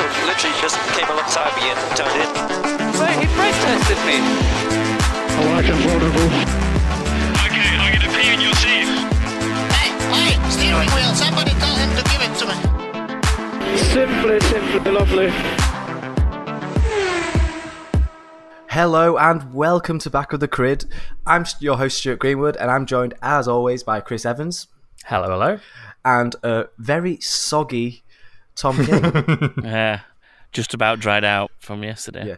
Vettel literally just came alongside me and turned in. So he brake tested me. Oh, I like it vulnerable. Okay, I'm gonna pee in your seat. Hey, hey, steering wheel, somebody tell him to give it to me. Simply, simply lovely. Hello and welcome to Back of the Grid. I'm your host Stuart Greenwood, and I'm joined as always by Chris Evans Hello, hello. and a very soggy Tom King. Yeah, just about dried out from yesterday. Yeah.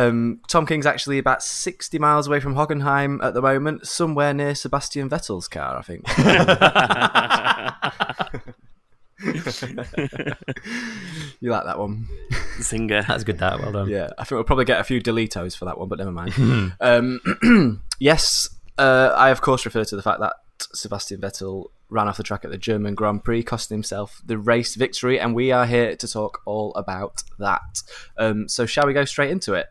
um, Tom King's actually about 60 miles away from Hockenheim at the moment, somewhere near Sebastian Vettel's car, I think. you like that one? Singer. That's good. That well done. Yeah, I think we'll probably get a few deletos for that one, but never mind. um, yes, uh, I of course refer to the fact that Sebastian Vettel ran off the track at the German Grand Prix, costing himself the race victory, and we are here to talk all about that. Um, so, shall we go straight into it?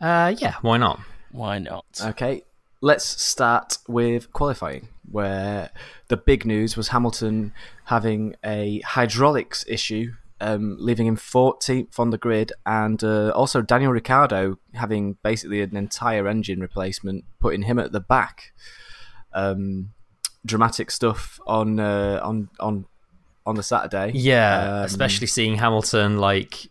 Uh, yeah. Why not? Why not? Okay, let's start with qualifying, where the big news was Hamilton having a hydraulics issue, um, leaving him 14th on the grid, and uh, also Daniel Ricciardo having basically an entire engine replacement, putting him at the back. Um, dramatic stuff on uh, on on on the Saturday. Yeah, Um, especially seeing Hamilton like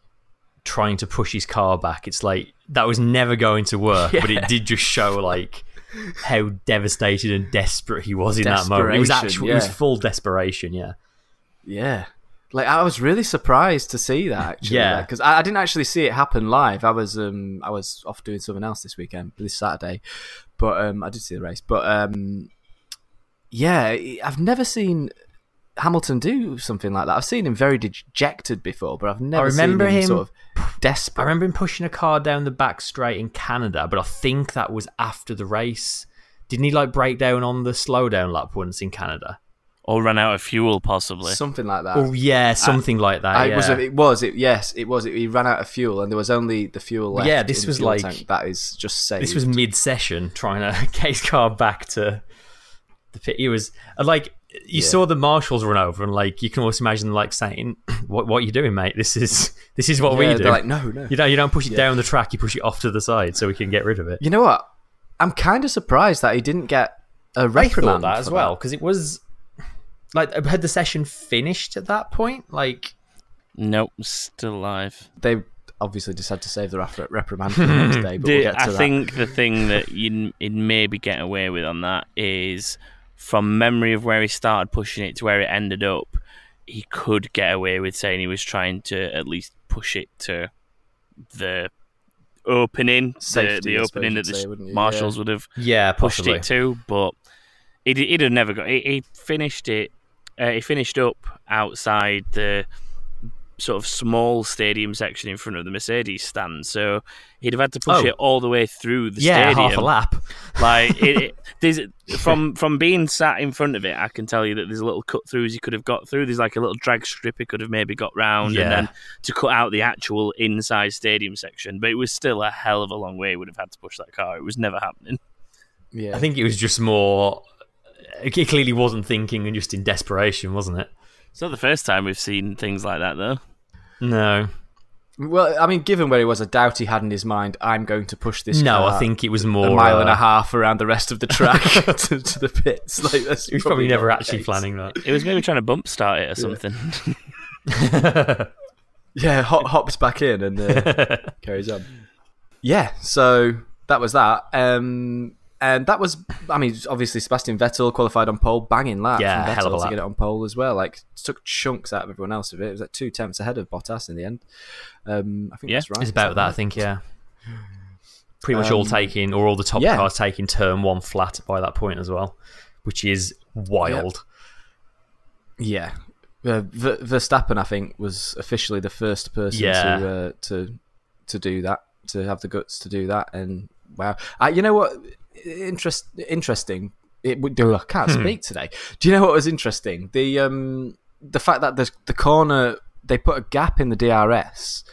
trying to push his car back. It's like that was never going to work, but it did just show like how devastated and desperate he was in that moment. It was Desperation, actually it was full desperation. Yeah. Yeah. Like I was really surprised to see that actually. Yeah. because I, I didn't actually see it happen live. I was um I was off doing something else this weekend, this Saturday, but um I did see the race. But um yeah, I've never seen Hamilton do something like that. I've seen him very dejected before, but I've never remember seen him, him- sort of desperate. I remember him pushing a car down the back straight in Canada, but I think that was after the race. Didn't he like break down on the slowdown lap once in Canada? Or run out of fuel, possibly. something like that. Oh yeah, something like that. I yeah. was. It was. It yes. It was. It, he ran out of fuel, and there was only the fuel left. Yeah, this in the was fuel like- tank. that is just saved. this was mid-session trying to get his car back to the pit. He was uh, like, you Yeah. saw the marshals run over, and like you can almost imagine like saying, "What what are you doing, mate? This is this is what we do." like, no, no. You don't you don't push it Yeah. down the track. You push it off to the side so we can get rid of it. You know what? I'm kind of surprised that he didn't get a thought reprimand that as well because it was like had the session finished at that point. Like Nope, still alive. They obviously just had to save the rep- reprimand for the next day, but The- we'll get to I that. think the thing that you would maybe get away with on that is from memory of where he started pushing it to where it ended up, he could get away with saying he was trying to at least push it to the opening, the, Safety, the I suppose opening that the say, marshals Yeah. would have yeah, pushed possibly. it to, but he'd, he'd have never got. He, he finished it. Uh, he finished up outside the sort of small stadium section in front of the Mercedes stand, so he'd have had to push Oh. it all the way through the yeah, stadium. half a lap. Like it, it, there's from from being sat in front of it, I can tell you that there's a little cut throughs he could have got through. There's like a little drag strip he could have maybe got round, Yeah. and then to cut out the actual inside stadium section. But it was still a hell of a long way. He would have had to push that car. It was never happening. yeah. I think it was just more. He clearly wasn't thinking and just in desperation, wasn't it? It's not the first time we've seen things like that, though. No, Well, I mean, given where he was, I doubt he had in his mind, "I'm going to push this." no. car I think it was more a mile and uh, a half around the rest of the track to, to the pits. Like that's He was probably never not the actually case. planning that. It was maybe trying to bump start it or something. Yeah, hop, hops back in and uh, carries on. Yeah, so that was that. Um, and that was, I mean, obviously Sebastian Vettel qualified on pole, banging lap Yeah, hell of a Vettel to get it on pole as well. Like took chunks out of everyone else of it. It was like two tenths ahead of Bottas in the end. Um, I think Yeah, that's right. It's about that, I right? think. Yeah, pretty much all Um, taking, or all the top yeah. cars taking turn one flat by that point as well, which is wild. Yeah. Uh, Ver- Verstappen, I think, was officially the first person Yeah. to uh, to to do that, to have the guts to do that, and wow, uh, you know what? Interest, interesting. It would do. I can't Hmm. speak today. Do you know what was interesting? The um the fact that the the corner they put a gap in the DRS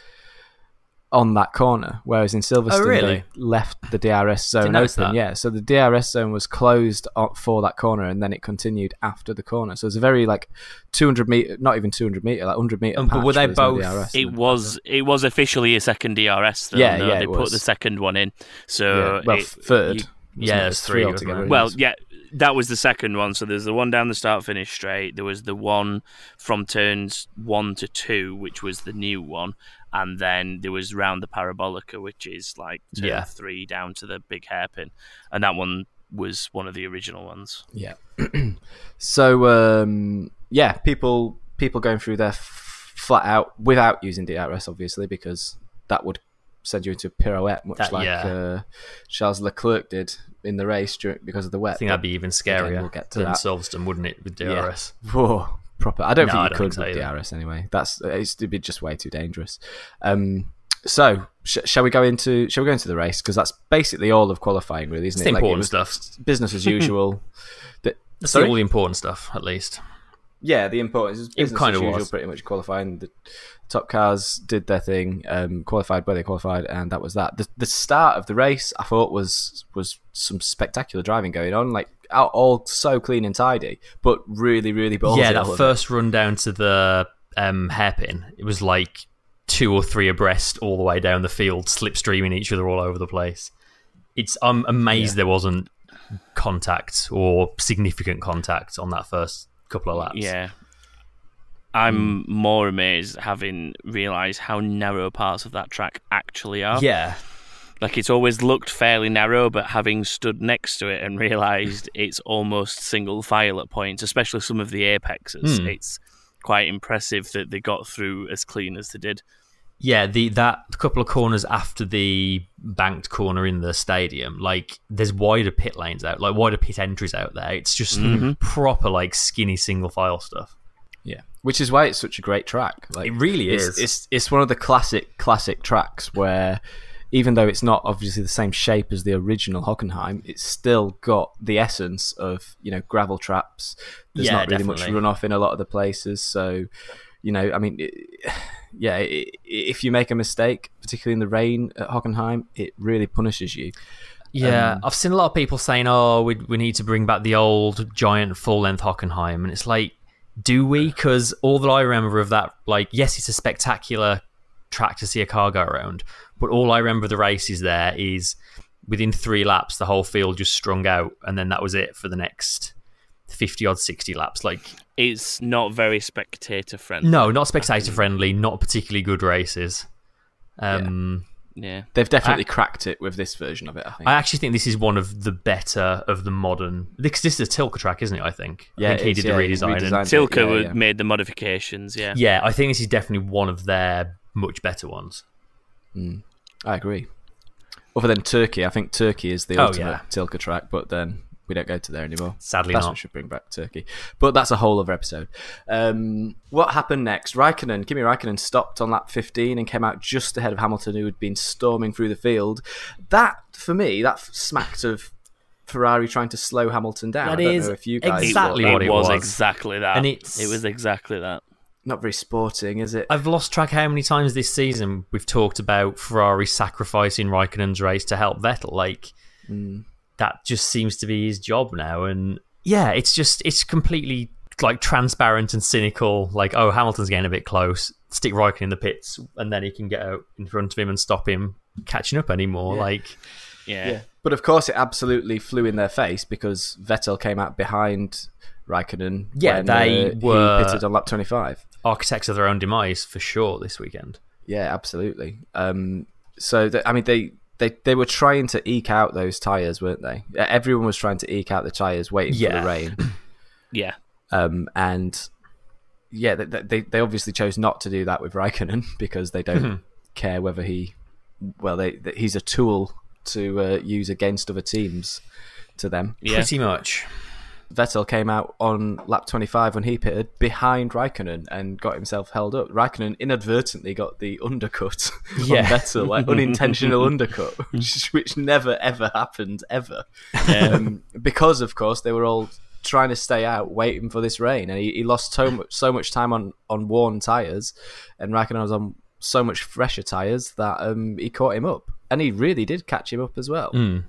on that corner, whereas in Silverstone Oh, really? they left the DRS zone open. that. Yeah, so the DRS zone was closed for that corner, and then it continued after the corner. So it's a very like 200 meter, not even 200 meter, like 100 meter. Um, but were they no both- DRS. It was it was officially a second DRS. Though, Yeah, no? yeah, They put was. the second one in. Yeah, So well, it- third. you- Yeah, there's It's three, altogether. Well, yeah, that was the second one. So there's the one down the start finish straight. There was the one from turns one to two, which was the new one, and then there was round the parabolica, which is like turn Yeah. three down to the big hairpin, and that one was one of the original ones. Yeah. so um, yeah, people people going through there f- flat out without using the DRS, obviously, because that would send you into a pirouette, much That- like yeah. uh, Charles Leclerc did in the race during, because of the wet. I think that'd be even scarier we'll get to than that. Silverstone, wouldn't it, with Yeah. DRS? Whoa, proper. I don't No, think you don't could think so with. DRS anyway. That's it's, it'd be just way too dangerous. Um, so sh- shall we go into shall we go into the race because that's basically all of qualifying, really, isn't It's it? the Like, it important stuff. Business as usual. The- That's Sorry? all the important stuff, at least. Yeah, the importance is business kind as of usual. was. Pretty much qualifying. The top cars did their thing, um, qualified where they qualified, and that was that. The, the start of the race, I thought was was some spectacular driving going on. Like out, all so clean and tidy, but really, really ballsy. yeah, that of it. first run down to the um, hairpin, it was like two or three abreast all the way down the field, slipstreaming each other all over the place. It's I'm amazed there wasn't contact or significant contact on that first couple of laps. Yeah. I'm more amazed having realised how narrow parts of that track actually are. yeah, Like it's always looked fairly narrow, but having stood next to it and realised it's almost single file at points, especially some of the apexes, Hmm. it's quite impressive that they got through as clean as they did. Yeah. The that couple of corners after the banked corner in the stadium, like there's wider pit lanes out, like wider pit entries out there. It's just mm-hmm. proper like skinny single file stuff. Yeah, which is why it's such a great track. Like, It really is. It's it's one of the classic classic tracks where, even though it's not obviously the same shape as the original Hockenheim, it's still got the essence of you know gravel traps. There's Yeah, not really much runoff in a lot of the places, so you know, I mean, it, yeah, i if you make a mistake, particularly in the rain at Hockenheim, it really punishes you. Yeah, Um, I've seen a lot of people saying, "Oh, we we need to bring back the old giant full length Hockenheim," and it's like, do we? Because all that I remember of that, like, yes, it's a spectacular track to see a car go around, but all I remember of the races there is within three laps, the whole field just strung out, and then that was it for the next fifty odd sixty laps. Like, It's not very spectator friendly. no, not spectator friendly, not particularly good races. Um, Yeah. They've definitely cracked it with this version of it. I think. I actually think this is one of the better of the modern. Because this is a Tilke track, isn't it? I think. Yeah, I think he did yeah, the redesign. and- Tilke Yeah, yeah. made the modifications, yeah. yeah, I think this is definitely one of their much better ones. I agree. Other than Turkey, I think Turkey is the Oh, ultimate yeah. Tilke track, but then we don't go to there anymore. Sadly that's not. what should bring back Turkey. But that's a whole other episode. Um, what happened next? Raikkonen, Kimi Raikkonen stopped on lap 15 and came out just ahead of Hamilton, who had been storming through the field. That, for me, that smacked of Ferrari trying to slow Hamilton down. That I don't is know if you guys exactly that. what it it was, was. exactly that. And it's- it was exactly that. Not very sporting, is it? I've lost track how many times this season we've talked about Ferrari sacrificing Raikkonen's race to help Vettel. Like that just seems to be his job now, and yeah, it's just it's completely like transparent and cynical. Like, oh, Hamilton's getting a bit close. Stick Raikkonen in the pits, and then he can get out in front of him and stop him catching up anymore. Like, Yeah. But of course, it absolutely flew in their face because Vettel came out behind Raikkonen. Yeah, when, they uh, were- he pitted on lap 25. architects of their own demise for sure this weekend. Yeah, absolutely. Um, so th- I mean, they, they they were trying to eke out those tires, weren't they? Everyone was trying to eke out the tires, waiting for the rain. Yeah. Um, and yeah, they, they they obviously chose not to do that with Raikkonen because they don't care whether he, well, they, that he's a tool to uh, use against other teams. To them, Yeah. Pretty much. Vettel came out on lap 25 when he pitted behind Raikkonen and got himself held up. Raikkonen inadvertently got the undercut Yeah. on Vettel, like unintentional undercut, which, which never ever happened ever. Um, because, of course, they were all trying to stay out, waiting for this rain, and he, he lost so much so much time on on worn tires, and Raikkonen was on so much fresher tyres that um, he caught him up, and he really did catch him up as well. Mm.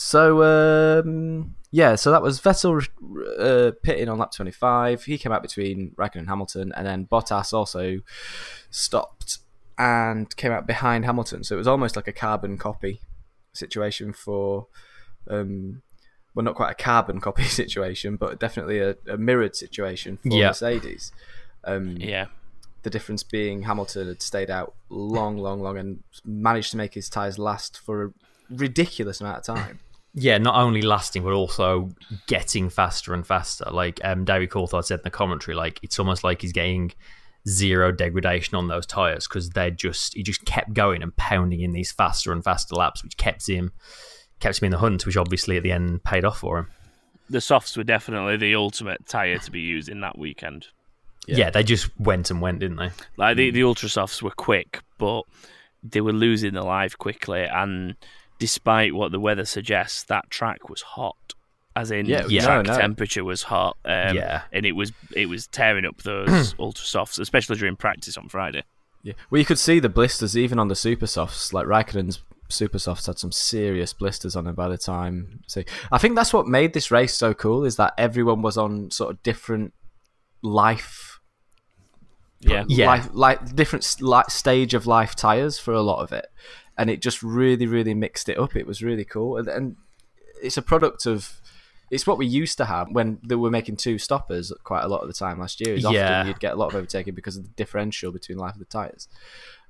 So um, yeah, so that was Vettel uh, pitting on lap 25. He came out between Raikkonen and Hamilton, and then Bottas also stopped and came out behind Hamilton. So it was almost like a carbon copy situation for, um, well, not quite a carbon copy situation, but definitely a, a mirrored situation for Yeah. Mercedes. Um, Yeah. the difference being Hamilton had stayed out long, long, long, and managed to make his tyres last for a ridiculous amount of time. Yeah, not only lasting but also getting faster and faster. Like um, David Coulthard said in the commentary, like it's almost like he's getting zero degradation on those tires because they're just he just kept going and pounding in these faster and faster laps, which kept him kept him in the hunt, which obviously at the end paid off for him. The softs were definitely the ultimate tyre to be used in that weekend. Yeah. they just went and went, didn't they? Like the, the ultra softs were quick, but they were losing the life quickly. And despite what the weather suggests, that track was hot. As in, Yeah, the yeah. track no, no. temperature was hot. Um, Yeah. and it was it was tearing up those ultra softs, especially during practice on Friday. Yeah. Well, you could see the blisters even on the super softs. Like Raikkonen's super softs had some serious blisters on them by the time. So I think that's what made this race so cool is that everyone was on sort of different life, Yeah, Yeah. life, like different s- like stage of life tires for a lot of it, and it just really, really mixed it up. It was really cool, and, and it's a product of. It's what we used to have when they were making two stoppers quite a lot of the time last year. Is Yeah. often you'd get a lot of overtaking because of the differential between life of the tires.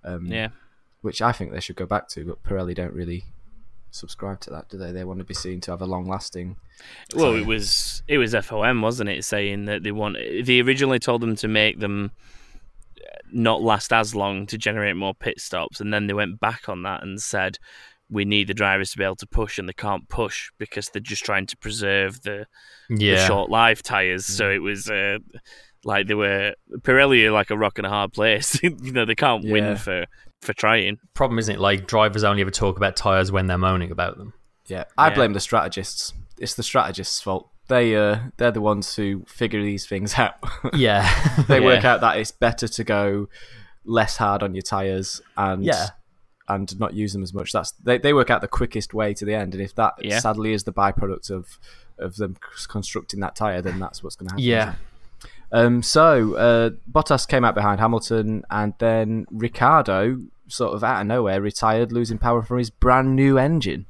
Um, yeah. which I think they should go back to, but Pirelli don't really subscribe to that, do they? They want to be seen to have a long lasting. Well, it was it was FOM, wasn't it? Saying that they want they originally told them to make them not last as long to generate more pit stops, and then they went back on that and said we need the drivers to be able to push, and they can't push because they're just trying to preserve the, the short life tires. So it was. Uh, like they were Pirelli are like a rock and a hard place. you know they can't Yeah. win for for trying. Problem isn't it? Like drivers only ever talk about tires when they're moaning about them. Yeah, I Yeah. blame the strategists. It's the strategists' fault. They uh, they're the ones who figure these things out. Yeah, they work out that it's better to go less hard on your tires and Yeah. and not use them as much. That's they, they work out the quickest way to the end, and if that Yeah. sadly is the byproduct of of them constructing that tire, then that's what's going to happen. Yeah. Um, so uh, Bottas came out behind Hamilton, and then Ricciardo, sort of out of nowhere, retired, losing power from his brand new engine.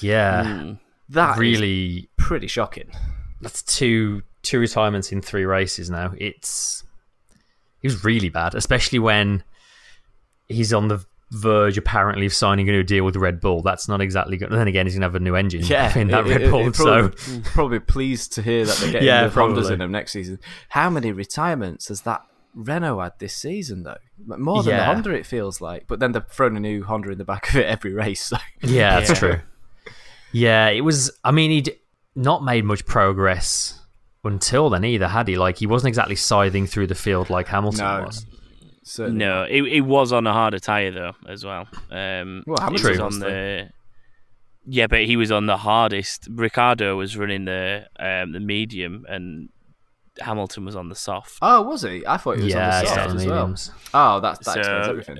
yeah. Mm. That is really, pretty shocking. that's two two retirements in three races now. It's he was really bad, especially when he's on the verge apparently of signing a new deal with Red Bull. That's not exactly good. Then again, he's gonna have a new engine Yeah, in that it- Red it- Bull. it probably, so probably pleased to hear that they're getting Yeah, the Hondas probably. in them next season. How many retirements has that Renault had this season though? More than the Yeah. Honda, it feels like. But then they're throwing a new Honda in the back of it every race. So. yeah, that's Yeah. true. Yeah, it was. I mean, he'd not made much progress until then either, had he? Like he wasn't exactly scything through the field like Hamilton No. was. Certainly No, it, it was on a harder tire though as well. Um, Well, how it was was on though? the yeah, but he was on the hardest. Ricciardo was running the um, the medium, and Hamilton was on the soft. Oh, was he? I thought he was Yeah, on the soft on as well. mediums. Oh, that, that So, explains everything.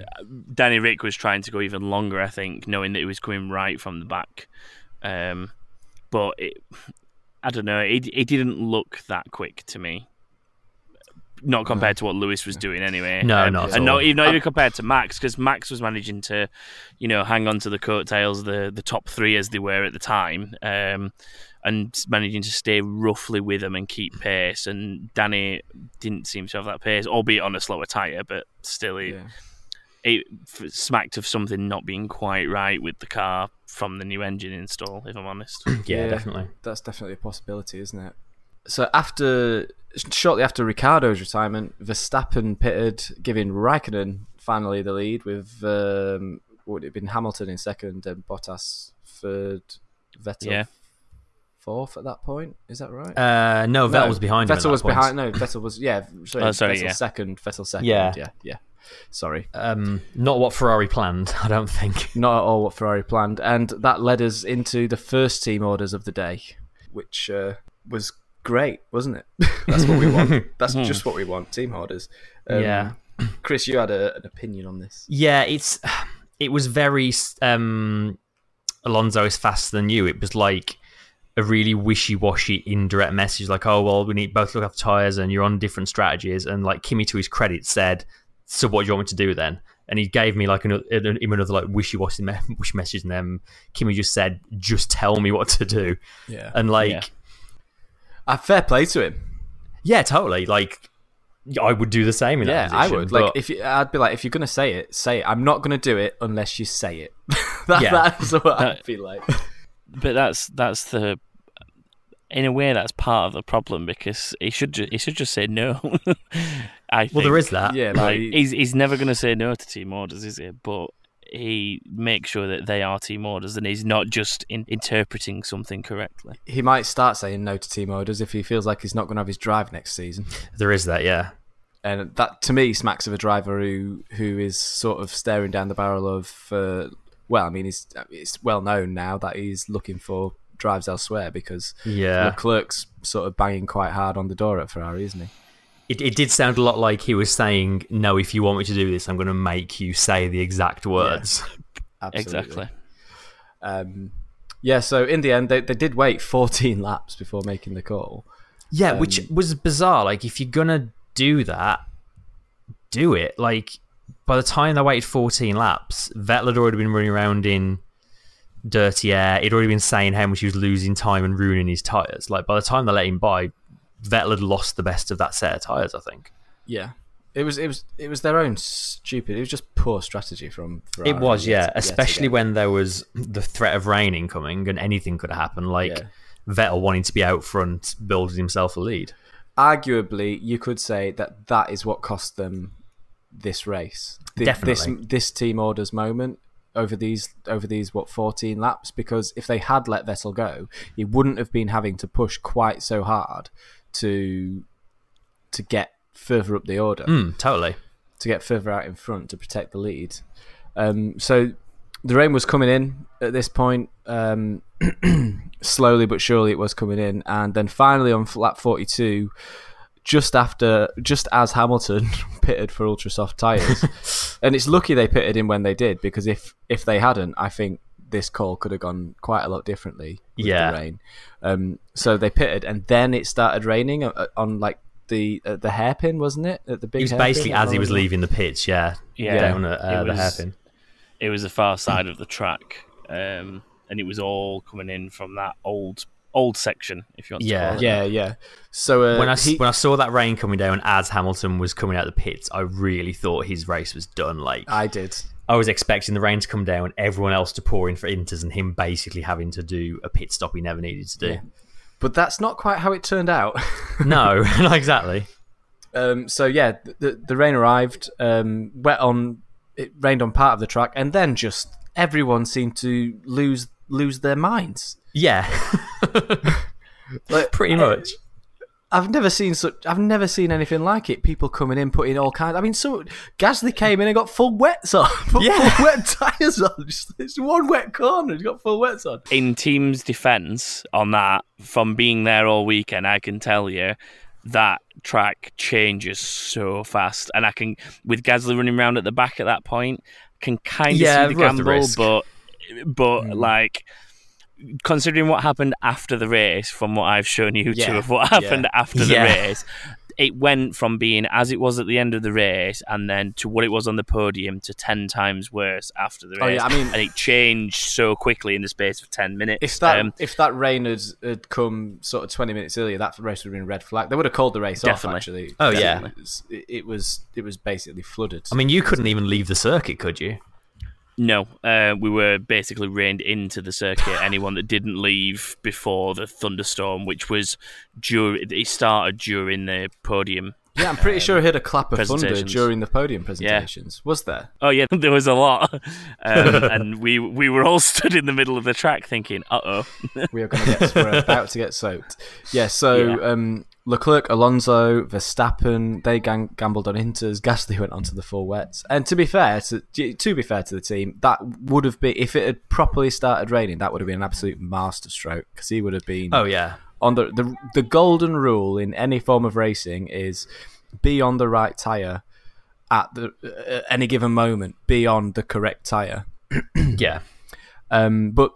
Danny Rick was trying to go even longer, I think, knowing that he was coming right from the back. Um, but it, I don't know. It it didn't look that quick to me. Not compared to what Lewis was doing, anyway. No, Um, not at and not all. even not even compared to Max, because Max was managing to, you know, hang on to the coattails, the the top three as they were at the time, um, and managing to stay roughly with them and keep pace. And Danny didn't seem to have that pace, albeit on a slower tire, but still, it, Yeah. it smacked of something not being quite right with the car from the new engine install. If I'm honest, Yeah, definitely. That's definitely a possibility, isn't it? So after, shortly after Ricciardo's retirement, Verstappen pitted, giving Raikkonen finally the lead with um, would it have been Hamilton in second and Bottas third, Vettel Yeah. fourth at that point. Is that right? Uh, no, Vettel was behind him. at Vettel that was point. behind. No, Vettel was yeah. Sorry, Oh, sorry, Vettel yeah. second. Vettel second. Yeah. yeah, yeah. Sorry, Um, not what Ferrari planned, I don't think. not at all what Ferrari planned, and that led us into the first team orders of the day, which uh, was great, wasn't it? That's what we want. That's just what we want. Team orders. Um, Yeah. Chris, you had a, an opinion on this. Yeah, it's it was very um, Alonso is faster than you. It was like a really wishy-washy indirect message, like, "Oh well, we need both look after tires, and you're on different strategies." And like Kimi, to his credit, said, "So what do you want me to do then?" And he gave me like another, another like wishy-washy me- wish message, and then Kimi just said, "Just tell me what to do." Yeah, and like, Yeah. uh, fair play to him. yeah, totally. Like, I would do the same in Yeah, that I position, would. Like, if you, I'd be like, if you're gonna say it, say it. I'm not gonna do it unless you say it. that, Yeah. That's what I'd be like. but that's that's the in a way that's part of the problem because he should ju- he should just say no. I think. well, there is that. Yeah, like like, he's he's never going to say no to team orders, is he? But he makes sure that they are team orders and he's not just in- interpreting something correctly. he might start saying no to team orders if he feels like he's not going to have his drive next season. There is that. Yeah. and that to me smacks of a driver who who is sort of staring down the barrel of uh, well, I mean, it's it's well known now that he's looking for drives elsewhere because Yeah. Leclerc's sort of banging quite hard on the door at Ferrari, isn't he? It, it did sound a lot like he was saying, "No, if you want me to do this, I'm going to make you say the exact words." Absolutely. Exactly. Um, yeah. So in the end, they they did wait 14 laps before making the call. Yeah, Um, which was bizarre. Like, if you're gonna do that, do it. Like, by the time they waited 14 laps, Vettel had already been running around in dirty air. He'd already been saying how much he was losing time and ruining his tires. Like, by the time they let him by, Vettel had lost the best of that set of tires. I think Yeah. It was it was it was their own stupid. It was just poor strategy from. Ferrari it was, yeah. Especially when there was the threat of rain incoming and anything could happen. Like Yeah. Vettel wanting to be out front, building himself a lead. arguably you could say that that is what cost them this race. Th- Definitely. This this team orders moment over these over these what 14 laps because if they had let Vettel go, he wouldn't have been having to push quite so hard to to get further up the order, Mm, totally. to get further out in front to protect the lead. Um, so the rain was coming in at this point. Um, slowly but surely it was coming in, and then finally on lap forty-two, just after, just as Hamilton pitted for ultra soft tires, and it's lucky they pitted in when they did because if if they hadn't, I think this call could have gone quite a lot differently. With Yeah. the rain. Um, so they pitted, and then it started raining uh, on like the uh, the hairpin, wasn't it? At the big. It was hairpin basically as he was Lawrence? leaving the pitch, yeah. Yeah. Down at uh, It the hairpin. It was the far side of the track, um, and it was all coming in from that old old section, if you want to Yeah. call it. Yeah, yeah. So uh, when I he- when I saw that rain coming down as Hamilton was coming out of the pits, I really thought his race was done. Like I did. I was expecting the rain to come down, everyone else to pour in for inters, and him basically having to do a pit stop he never needed to do. Yeah. But that's not quite how it turned out. No, not exactly. um, so yeah, the the rain arrived, um, wet on. It rained on part of the track, and then just everyone seemed to lose lose their minds. Yeah, Like, pretty much. I've never seen such. I've never seen anything like it. People coming in, putting all kinds. I mean, so Gasly came in and got full wets on, put Yeah. full wet tires on. Just, it's one wet corner. He's got full wets on. in team's defense on that, from being there all weekend, I can tell you that track changes so fast, and I can with Gasly running around at the back at that point, can kind of Yeah, see the worth the gamble, but but hmm. like. Considering what happened after the race, from what I've shown you Yeah, two of what happened after the Yeah. race, it went from being as it was at the end of the race, and then to what it was on the podium, to ten times worse after the race. Oh, yeah, I mean- and it changed so quickly in the space of ten minutes. If that Um, if that rain had, had come sort of twenty minutes earlier, that race would have been red flag. They would have called the race Definitely. off. Actually, Oh, yeah. it was, it, it was it was basically flooded. I mean, you couldn't even leave the circuit, could you? No, uh, we were basically reined into the circuit. Anyone that didn't leave before the thunderstorm, which was during, it started during the podium. yeah, I'm pretty sure I heard a clap of thunder during the podium presentations. Was there? Oh yeah, there was a lot, um, and we we were all stood in the middle of the track thinking, "Uh oh." We are going to get we're about to get soaked. Yeah. So Yeah. Um, Leclerc, Alonso, Verstappen, they gang- gambled on Inters. Gasly went onto the full wets. And to be fair, to, to be fair to the team, that would have been if it had properly started raining, that would have been an absolute masterstroke because he would have been Oh yeah, on the, the the golden rule in any form of racing is be on the right tire at the at any given moment be on the correct tire. yeah. Um, but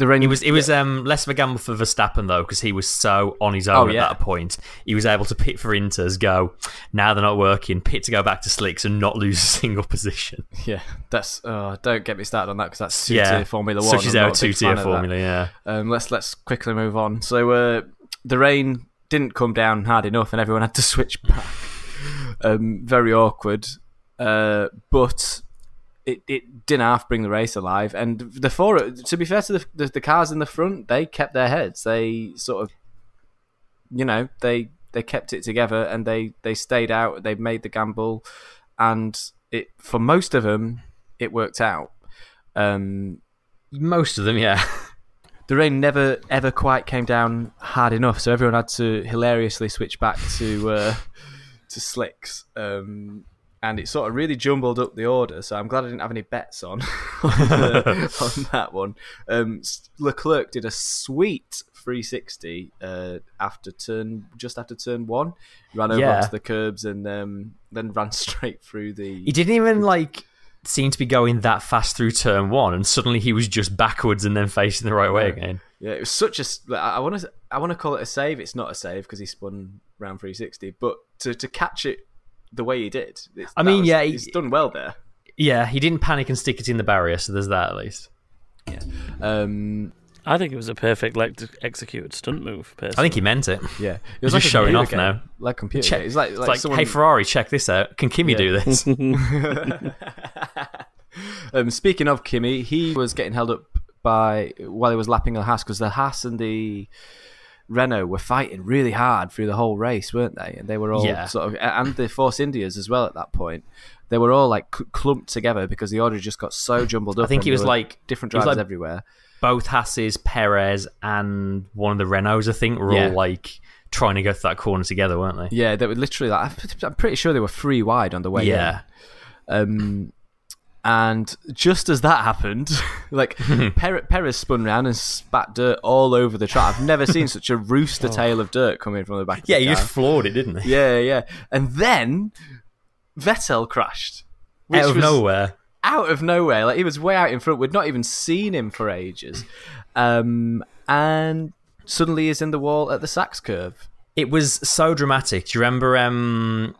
the rain It was it was um, less of a gamble for Verstappen though because he was so on his own Oh, at yeah. that point. He was able to pit for Inters, go now they're not working, pit to go back to slicks and not lose a single position. yeah. That's uh, don't get me started on that because that's two yeah, tier Formula One. Such is our two tier fan of that. formula. Yeah, Um, let's let's quickly move on. So uh, the rain didn't come down hard enough, and everyone had to switch back. um, very awkward, uh, but it, it didn't half bring the race alive. And the four, to be fair to the, the the cars in the front, they kept their heads. They sort of, you know, they they kept it together and they they stayed out. They made the gamble, and it for most of them it worked out. Um, most of them. Yeah, the rain never ever quite came down hard enough, so everyone had to hilariously switch back to uh, to slicks, um, and it sort of really jumbled up the order. So I'm glad I didn't have any bets on on, the- on that one. Um, Leclerc did a sweet 360 uh, after turn just after turn one, ran over Yeah. onto the curbs and um, then ran straight through the. he didn't even like seem to be going that fast through turn one, and suddenly he was just backwards and then facing the right way again. Yeah, it was such a. I want to. I want to call it a save. It's not a save because he spun round 360. But to, to catch it the way he did, it's, I mean, was- yeah, he- he's done well there. Yeah, he didn't panic and stick it in the barrier, so there's that at least. Um, I think it was a perfect like executed stunt move. Personally. I think he meant it. yeah, it was just like a showing off game, now. like computer. Check- It's like, It's like, like, someone, hey Ferrari, check this out. Can Kimi Yeah. do this? um, speaking of Kimi, he was getting held up by while he was lapping the Haas because the Haas and the Renault were fighting really hard through the whole race, weren't they? And they were all Yeah. sort of, and the Force Indias as well at that point. They were all like clumped together because the order just got so jumbled up. I think it was like- different drivers like- everywhere. Both Hasses, Perez, and one of the Renaults, I think, were Yeah. all like trying to go through that corner together, weren't they? Yeah, they were literally like I'm pretty sure they were three wide on the way. in. Yeah. Um, and just as that happened, like per- Perez spun round and spat dirt all over the track. I've never seen such a rooster tail of dirt coming from the back. Of Yeah, the he car. just floored it, didn't he? yeah, yeah. And then Vettel crashed Out of nowhere. Out of nowhere, like he was way out in front. We'd not even seen him for ages, um, and suddenly he's in the wall at the Sachs curve. It was so dramatic. Do you remember um,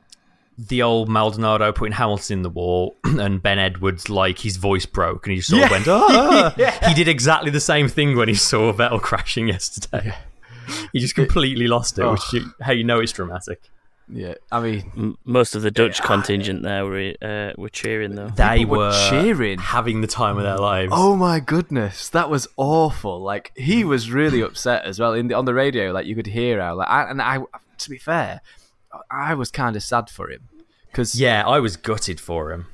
the old Maldonado putting Hamilton in the wall and Ben Edwards, like his voice broke and he just sort of Yeah. went, ah! He did exactly the same thing when he saw Vettel crashing yesterday. He just completely lost it, which you, how you know it's dramatic. Yeah, I mean, most of the Dutch contingent there were uh, were cheering though. They were were cheering. having the time of their lives. Oh my goodness, that was awful. Like he was really upset as well in the, on the radio. Like you could hear how. Like, I, and I, to be fair, I was kind of sad for him because Yeah, I was gutted for him.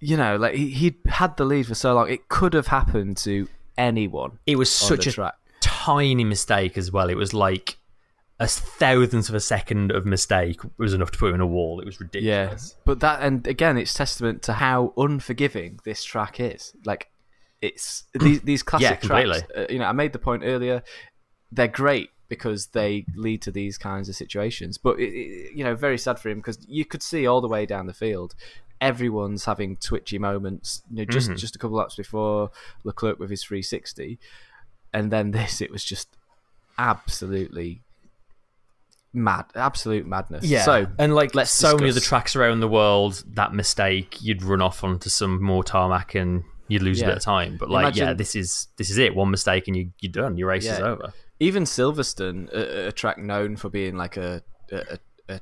you know, like he he'd had the lead for so long. It could have happened to anyone. It was such a track. tiny mistake as well. It was like a thousandth of a second of mistake was enough to put him in a wall. It was ridiculous. Yeah, but that and again, it's testament to how unforgiving this track is. Like it's these these classic completely. tracks. Uh, you know, I made the point earlier. They're great because they lead to these kinds of situations. But it, it- you know, very sad for him because you could see all the way down the field. Everyone's having twitchy moments. You know, just mm-hmm. just a couple of laps before Leclerc with his 360, and then this, it was just absolutely mad, absolute madness. Yeah. So and like let's so many other discuss- tracks around the world, that mistake you'd run off onto some more tarmac and you'd lose a bit of time. But like, yeah, this is this is it. One mistake and you you're done. Your race is over. Even Silverstone, a, a track known for being like a, a, a, a,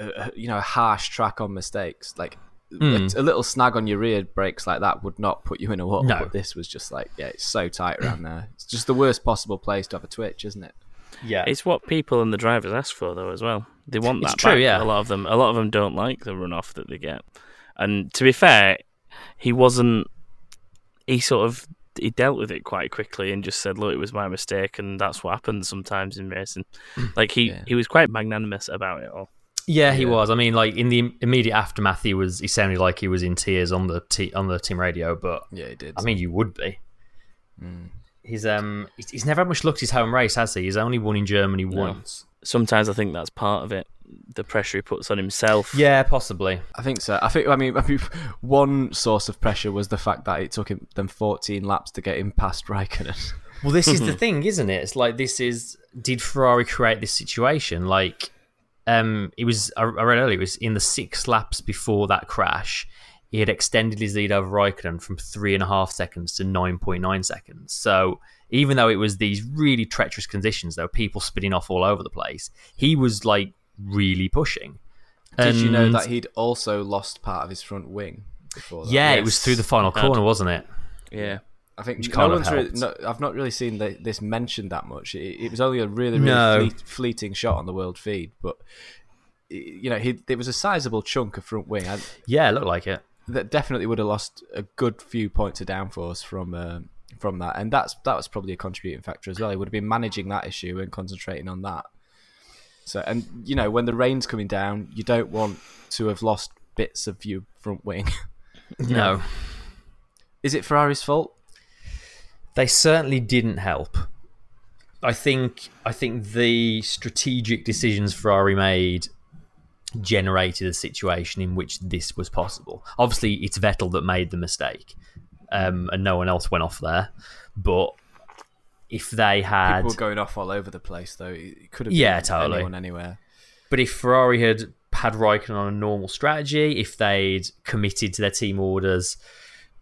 a- a- you know a harsh track on mistakes, like a, hmm. a little snag on your rear brakes like that would not put you in a wall. No. But this was just like, yeah, it's so tight around there. It's just the worst possible place to have a twitch, isn't it? Yeah. It's what people and the drivers ask for though as well. They want It's that. true, back. yeah. A lot of them. A lot of them don't like the runoff that they get. And to be fair, he wasn't. He sort of he dealt with it quite quickly and just said, "Look, it was my mistake," and that's what happens sometimes in racing. Like he Yeah. he was quite magnanimous about it all. Yeah, he Yeah. was. I mean, like in the immediate aftermath, he was. He sounded like he was in tears on the t- on the team radio. But Yeah, he did. I mean, you would be. He's um, he's, he's never had much luck to his home race, has he? He's only won in Germany once. Sometimes I think that's part of it. The pressure he puts on himself. Yeah, possibly. I think so. I think. I mean, I mean, one source of pressure was the fact that it took him them 14 laps to get him past Raikkonen. Well, this is the thing, isn't it? It's like this is did Ferrari create this situation? Like, um, it was I I read earlier. It was in the six laps before that crash. He had extended his lead over Raikkonen from three and a half seconds to nine point nine seconds. So even though it was these really treacherous conditions, there were people spinning off all over the place. He was like really pushing. Did you know that he'd also lost part of his front wing before that? Yeah, it was through the final corner, wasn't it? Yeah. I think no one's really, no, I've not really seen the, this mentioned that much. It, it was only a really, really No. fleet, fleeting shot on the world feed, but you know, he, it was a sizable chunk of front wing. I, Yeah, it looked like it. that definitely would have lost a good few points of downforce from um from that, and that's that was probably a contributing factor as well. He would have been managing that issue and concentrating on that. So, and you know, when the rain's coming down, you don't want to have lost bits of your front wing. No, Is it Ferrari's fault? they certainly didn't help. I think I think the strategic decisions Ferrari made generated a situation in which this was possible. Obviously, it's Vettel that made the mistake, um, and no one else went off there. But if they had, People were going off all over the place, though. It could have Yeah, been totally. anyone anywhere. But if Ferrari had had Raikkonen on a normal strategy, if they'd committed to their team orders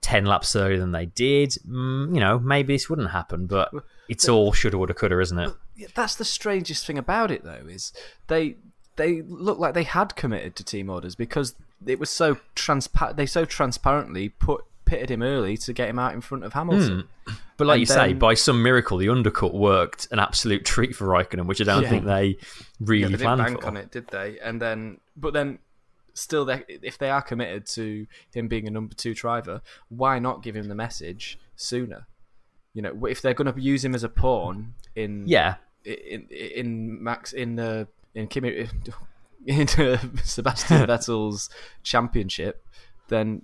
ten laps earlier than they did, mm, you know, maybe this wouldn't happen. But it's all shoulda, woulda, coulda, isn't it? That's the strangest thing about it, though, is they they look like they had committed to team orders because it was so transpa- They so transparently put pitted him early to get him out in front of Hamilton. But like And you say, by some miracle, the undercut worked an absolute treat for Raikkonen, which I don't Yeah. think they really Yeah, they didn't planned bank for. on it, did they? And then, but then, still, they, if they are committed to him being a number two driver, why not give him the message sooner? You know, if they're going to use him as a pawn in Yeah, in in Max in uh, in Kimi in uh, Sebastian Vettel's championship, then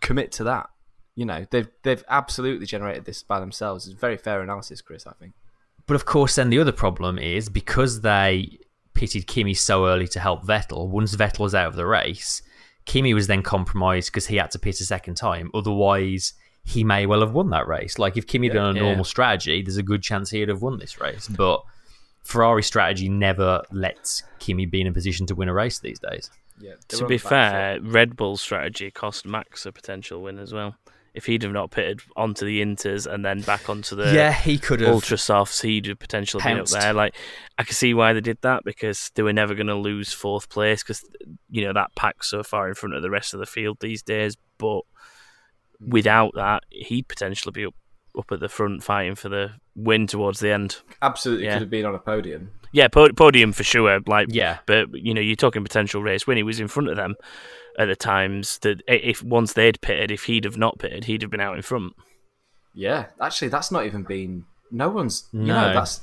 commit to that. You know, they've they've absolutely generated this by themselves. It's very fair analysis, Chris. I think. but of course, then the other problem is because they pitted Kimi so early to help Vettel. Once Vettel was out of the race, Kimi was then compromised because he had to pit a second time. Otherwise, he may well have won that race. Like if Kimi had done a Yeah. normal strategy, there's a good chance he'd have won this race. But Ferrari strategy never lets Kimi be in a position to win a race these days. Yeah. To be fair, Red Bull's strategy cost Max a potential win as well. If he'd have not pitted onto the Inters and then back onto the yeah, he could have. ultra softs, he'd have potentially been up there. Like I can see why they did that because they were never going to lose fourth place because you know that pack's so far in front of the rest of the field these days. But without that, he'd potentially be up up at the front fighting for the win towards the end. absolutely Yeah. could have been on a podium. Yeah, po- podium for sure. Like Yeah. but you know you're talking potential race win. He was in front of them at the times that if once they'd pitted, if he'd have not pitted, he'd have been out in front. Yeah, actually, that's not even been. No one's. You No. know, that's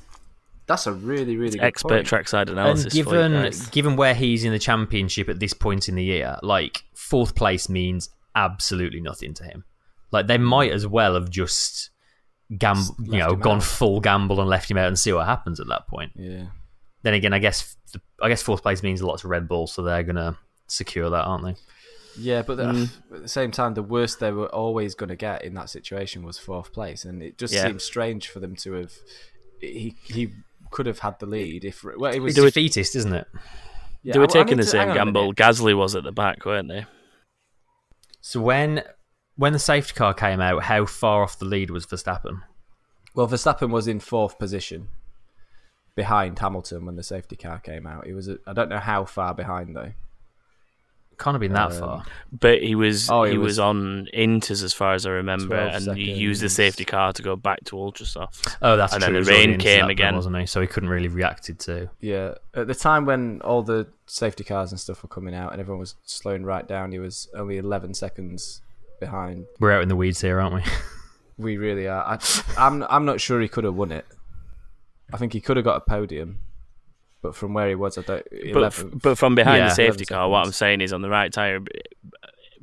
that's a really really good Expert point. trackside And analysis. for you given guys. given where he's in the championship at this point in the year, like fourth place means absolutely nothing to him. Like they might as well have just gamble, you know, gone out. full gamble and left him out and see what happens at that point. Yeah. Then again, I guess I guess fourth place means a lot to Red Bull, so they're gonna secure that, aren't they? Yeah, but the, Mm. at the same time, the worst they were always going to get in that situation was fourth place, and it just Yeah. seems strange for them to have. He he could have had the lead if well it was. It's defeatist, isn't it? yeah, they were I- I taking need the to- same gamble minute. Gasly was at the back, weren't they? So when when the safety car came out, how far off the lead was Verstappen? Well, Verstappen was in fourth position, behind Hamilton when the safety car came out. He was. I don't know how far behind though. Can't have been that Um, far. But he was Oh, he, he was, was on Inters as far as I remember, 12 and you used the safety car to go back to Ultrasoft. Oh, that's and true. And then He the rain came that then, again. wasn't he? So he couldn't really reacted to. Yeah, at the time when all the safety cars and stuff were coming out and everyone was slowing right down, he was only 11 seconds behind. We're out in the weeds here, aren't we? We really are. I, I'm I'm not sure he could have won it. I think he could have got a podium, but from where he was, I don't. But, 11, but from behind Yeah, the safety 11 car, what I'm saying is on the right tire,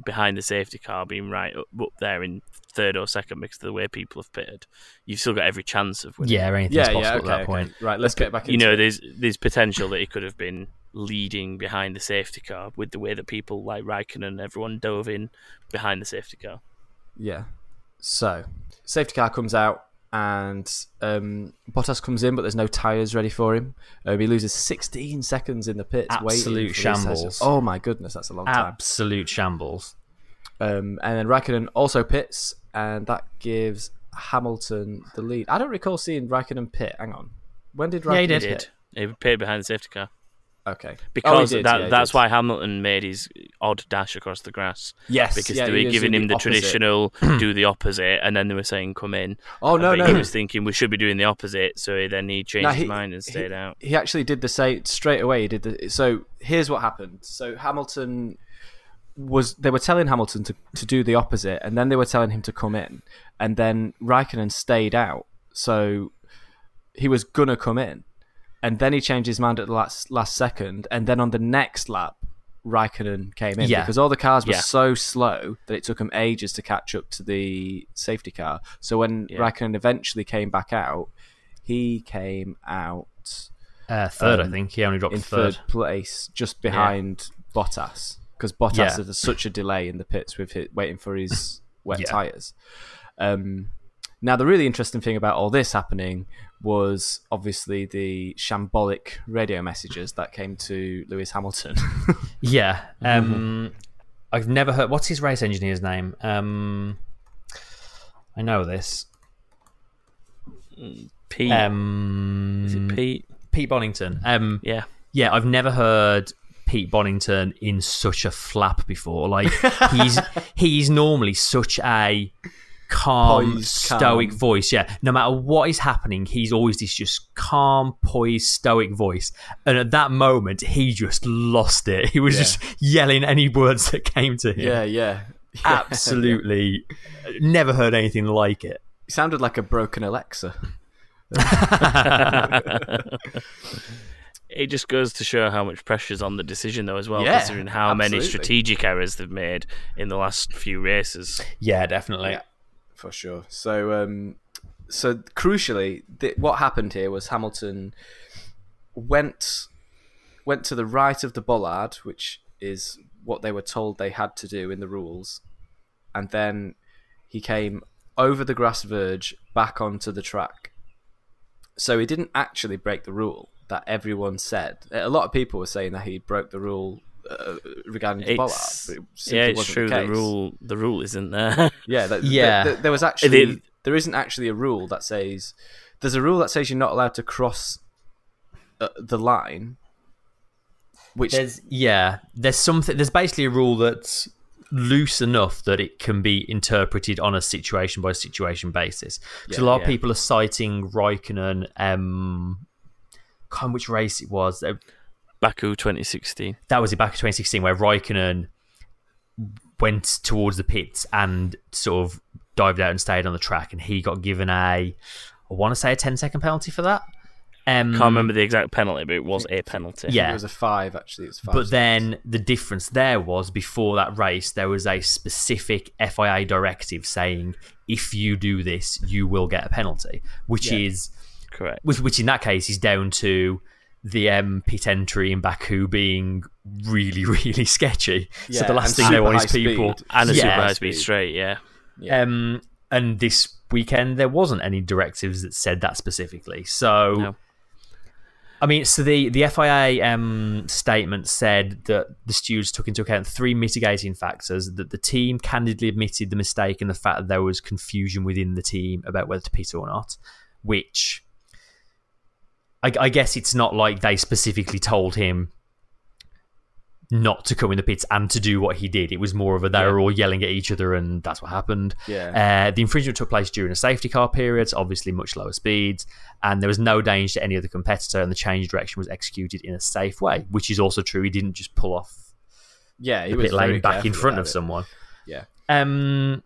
behind the safety car being right up, up there in third or second because of the way people have pitted, you've still got every chance of winning. Yeah, anything's Yeah, possible yeah, at that okay. point. Right, let's get back into you know, it. there's there's potential that he could have been leading behind the safety car with the way that people like Raikkonen and everyone dove in behind the safety car. Yeah. So, safety car comes out and um, Bottas comes in, but there's no tyres ready for him. Um, he loses 16 seconds in the pits. Absolute for his tyres. shambles. Oh my goodness, that's a long time. Absolute shambles. Um, and then Raikkonen also pits, and that gives Hamilton the lead. I don't recall seeing Raikkonen pit. Hang on. When did Raikkonen Yeah, he did. He pit? did. He pitted behind the safety car Okay. Oh, because did, that, yeah, that's did. why Hamilton made his odd dash across the grass. Yes, because yeah, they were giving him the opposite. traditional do the opposite, and then they were saying come in. Oh, no, but no. He was thinking we should be doing the opposite, so then he changed No, his mind and stayed he, out. He actually did the same straight away. He did the so. Here's what happened. So Hamilton was they were telling Hamilton to, to do the opposite, and then they were telling him to come in, and then Raikkonen stayed out. So he was gonna come in, and then he changed his mind at the last last second, and then on the next lap. Raikkonen came in Yeah. because all the cars were Yeah. so slow that it took him ages to catch up to the safety car. So when Yeah. Raikkonen eventually came back out, he came out Uh, third, I Um, think. He only dropped in third. third place, just behind Bottas, because Bottas has such a delay in the pits with it, waiting for his wet tires. Um, now, the really interesting thing about all this happening was obviously the shambolic radio messages that came to Lewis Hamilton. Yeah. Mm-hmm. Um, I've never heard. What's his race engineer's name? Um, I know this. Pete, Um, is it Pete? Pete Bonnington. Um, Yeah, yeah, I've never heard Pete Bonnington in such a flap before. Like he's he's normally such a calm, Poised, stoic calm. voice. Yeah, no matter what is happening, he's always this just calm, poised, stoic voice. And at that moment, he just lost it. He was Yeah. just yelling any words that came to him. yeah, yeah. Absolutely, never heard anything like it. He sounded like a broken Alexa. it just goes to show how much pressure's on the decision, though, as well, Yeah, considering how many strategic errors they've made in the last few races. Yeah, definitely. Yeah. For sure. So, um, so crucially, th- what happened here was Hamilton went went to the right of the bollard, which is what they were told they had to do in the rules, and then he came over the grass verge back onto the track. So he didn't actually break the rule that everyone said. A lot of people were saying that he broke the rule uh, regarding the bollard. But it yeah, it's wasn't true. The, The, rule, the rule isn't there. Yeah, that, Yeah. th- th- there was actually They- there isn't actually a rule that says there's a rule that says you're not allowed to cross uh, the line. Which There's yeah, there's something. There's basically a rule that's loose enough that it can be interpreted on a situation by situation basis. Because a lot Yeah. of people are citing Raikkonen. Um, can't remember which race it was. Baku 2016. That was it back in 2016, where Raikkonen went towards the pits and sort of dived out and stayed on the track, and he got given a, I want to say a 10 second penalty for that. Um, Can't remember the exact penalty, but it was a penalty. Yeah. it was a five actually. It was five. But then the difference there was before that race, there was a specific FIA directive saying if you do this, you will get a penalty, which Yeah. is correct. which, which in that case is down to the um, pit entry in Baku being really, really sketchy. so Yeah, the last and thing they super want is high people speed. And a Yeah. super high speed straight, yeah. Um, and this weekend there wasn't any directives that said that specifically. So, No. I mean, so the the FIA um, statement said that the stewards took into account three mitigating factors: that the team candidly admitted the mistake and the fact that there was confusion within the team about whether to pit or not, which. I, I guess it's not like they specifically told him not to come in the pits and to do what he did. It was more of a they Yeah. were all yelling at each other, and that's what happened. Yeah. Uh, the infringement took place during a safety car period, so obviously much lower speeds, and there was no danger to any other competitor, and the change of direction was executed in a safe way, which is also true. He didn't just pull off yeah, he the was pit lane back in front of it. someone. Yeah. Um,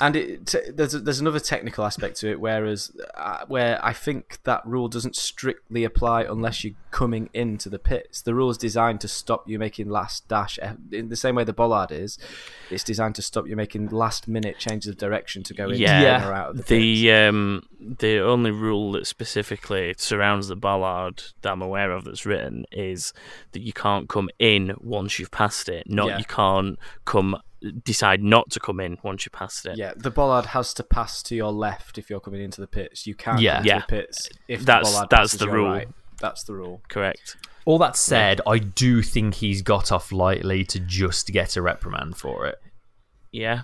and it, t- there's there's another technical aspect to it, whereas uh, where I think that rule doesn't strictly apply unless you're coming into the pits. The rule is designed to stop you making last dash in the same way the bollard is. It's designed to stop you making last minute changes of direction to go in Yeah. or out of the, The pits. um the only rule that specifically surrounds the bollard that I'm aware of that's written is that you can't come in once you've passed it. Not Yeah. you can't come decide not to come in once you passed it. Yeah, the bollard has to pass to your left if you're coming into the pits. You can't Yeah. come Yeah. the pits if That's- the bollard that's passes the rule. right. That's the rule. Correct. All that said, I do think he's got off lightly to just get a reprimand for it. Yeah.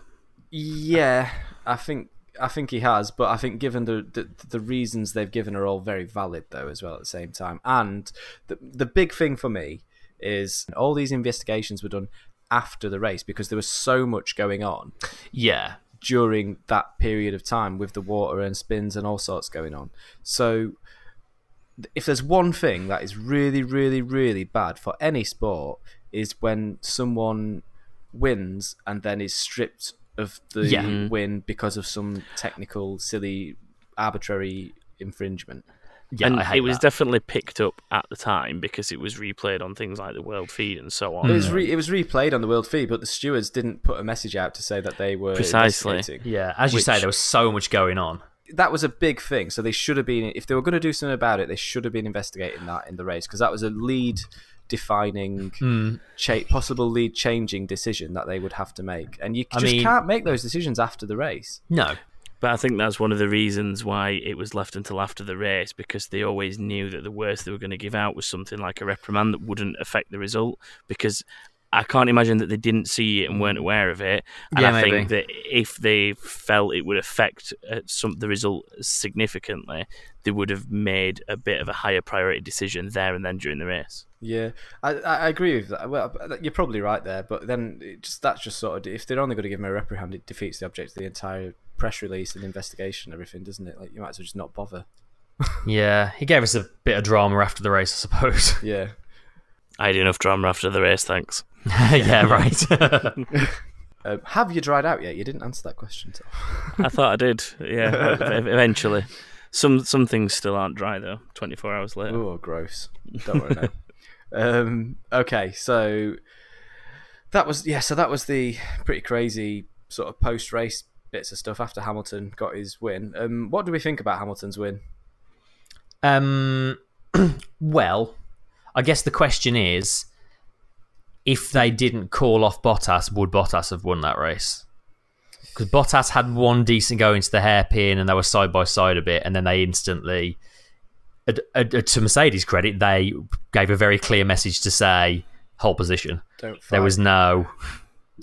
Yeah, I think I think he has, but I think given the, the the reasons they've given are all very valid though as well at the same time. And the the big thing for me is all these investigations were done after the race because there was so much going on Yeah. during that period of time with the water and spins and all sorts going on. So if there's one thing that is really really really bad for any sport is when someone wins and then is stripped of the Yeah. win because of some technical silly arbitrary infringement. Yeah, and I hate it was that. definitely picked up at the time because it was replayed on things like the World Feed and so on. It was re- it was replayed on the world feed, but the stewards didn't put a message out to say that they were Precisely. investigating. yeah, as you say, there was so much going on. that was a big thing. So they should have been, if they were going to do something about it, they should have been investigating that in the race because that was a lead defining, Hmm. cha- possible lead changing decision that they would have to make. And you I just mean- can't make those decisions after the race. No. But I think that's one of the reasons why it was left until after the race because they always knew that the worst they were going to give out was something like a reprimand that wouldn't affect the result. Because I can't imagine that they didn't see it and weren't aware of it. And Yeah, I maybe. think that if they felt it would affect uh, some the result significantly, they would have made a bit of a higher priority decision there and then during the race. Yeah, I, I agree with that. Well, you're probably right there, but then it just that's just sort of if they're only going to give him a reprimand, it defeats the object of the entire press release and investigation and everything, doesn't it? Like you might as well just not bother. Yeah, he gave us a bit of drama after the race, I suppose. Yeah. I had enough drama after the race, thanks. yeah, right. Um, have you dried out yet? You didn't answer that question. Tom. I thought I did. Yeah, eventually. Some some things still aren't dry though. Twenty four hours later. Oh, gross. Don't worry now. um, okay, so that was yeah. So that was the pretty crazy sort of post race bits of stuff after Hamilton got his win. Um, what do we think about Hamilton's win? um, well, I guess the question is if they didn't call off Bottas, would Bottas have won that race? Because Bottas had one decent go into the hairpin and they were side by side a bit, and then they instantly, to Mercedes' credit, they gave a very clear message to say, hold position. Don't There was no.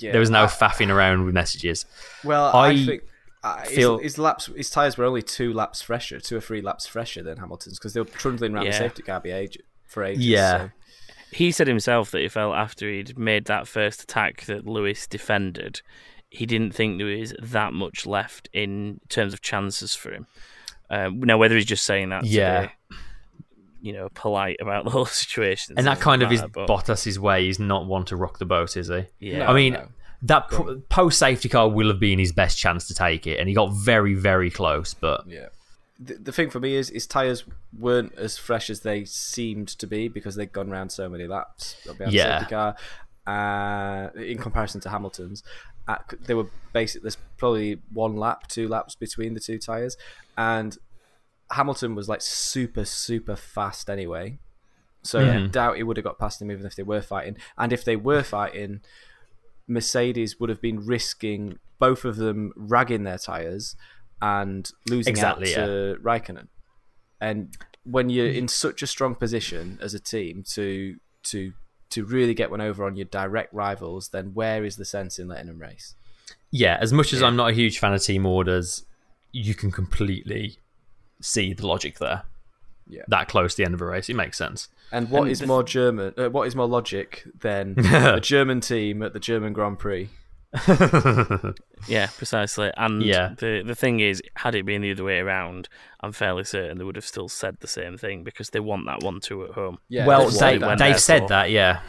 Yeah, There was no I- faffing around with messages. Well, I, I think uh, feel- his, his laps, his tires were only two laps fresher, two or three laps fresher than Hamilton's because they were trundling around the safety car age, for ages. Yeah. so- He said himself that he felt after he'd made that first attack that Lewis defended, he didn't think there was that much left in terms of chances for him. Um, now, whether he's just saying that, Yeah. be, you know, polite about the whole situation, And that doesn't kind of is matter, but- Bottas's way. He's not one to rock the boat, is he? Yeah, No, I mean, no. that pr- post safety car will have been his best chance to take it, and he got very, very close. But Yeah. The, the thing for me is his tyres weren't as fresh as they seemed to be because they'd gone round so many laps Yeah. safety car. Uh, in comparison to Hamilton's, uh, they were basically There's probably one lap, two laps between the two tyres, and Hamilton was like super, super fast anyway. So I mm-hmm. doubt he would have got past him even if they were fighting. And if they were fighting, Mercedes would have been risking both of them ragging their tyres and losing Exactly, out to Raikkonen. And when you're mm-hmm. in such a strong position as a team to to to really get one over on your direct rivals, then where is the sense in letting them race? yeah, as much as I'm not a huge fan of team orders, you can completely see the logic there. Yeah. That close to the end of a race, it makes sense. And what And is the- more German? Uh, what is more logic than a German team at the German Grand Prix? Yeah, precisely. And Yeah. the the thing is, had it been the other way around, I'm fairly certain they would have still said the same thing because they want that one two at home. Yeah, well, they, they they've there said for. that, yeah.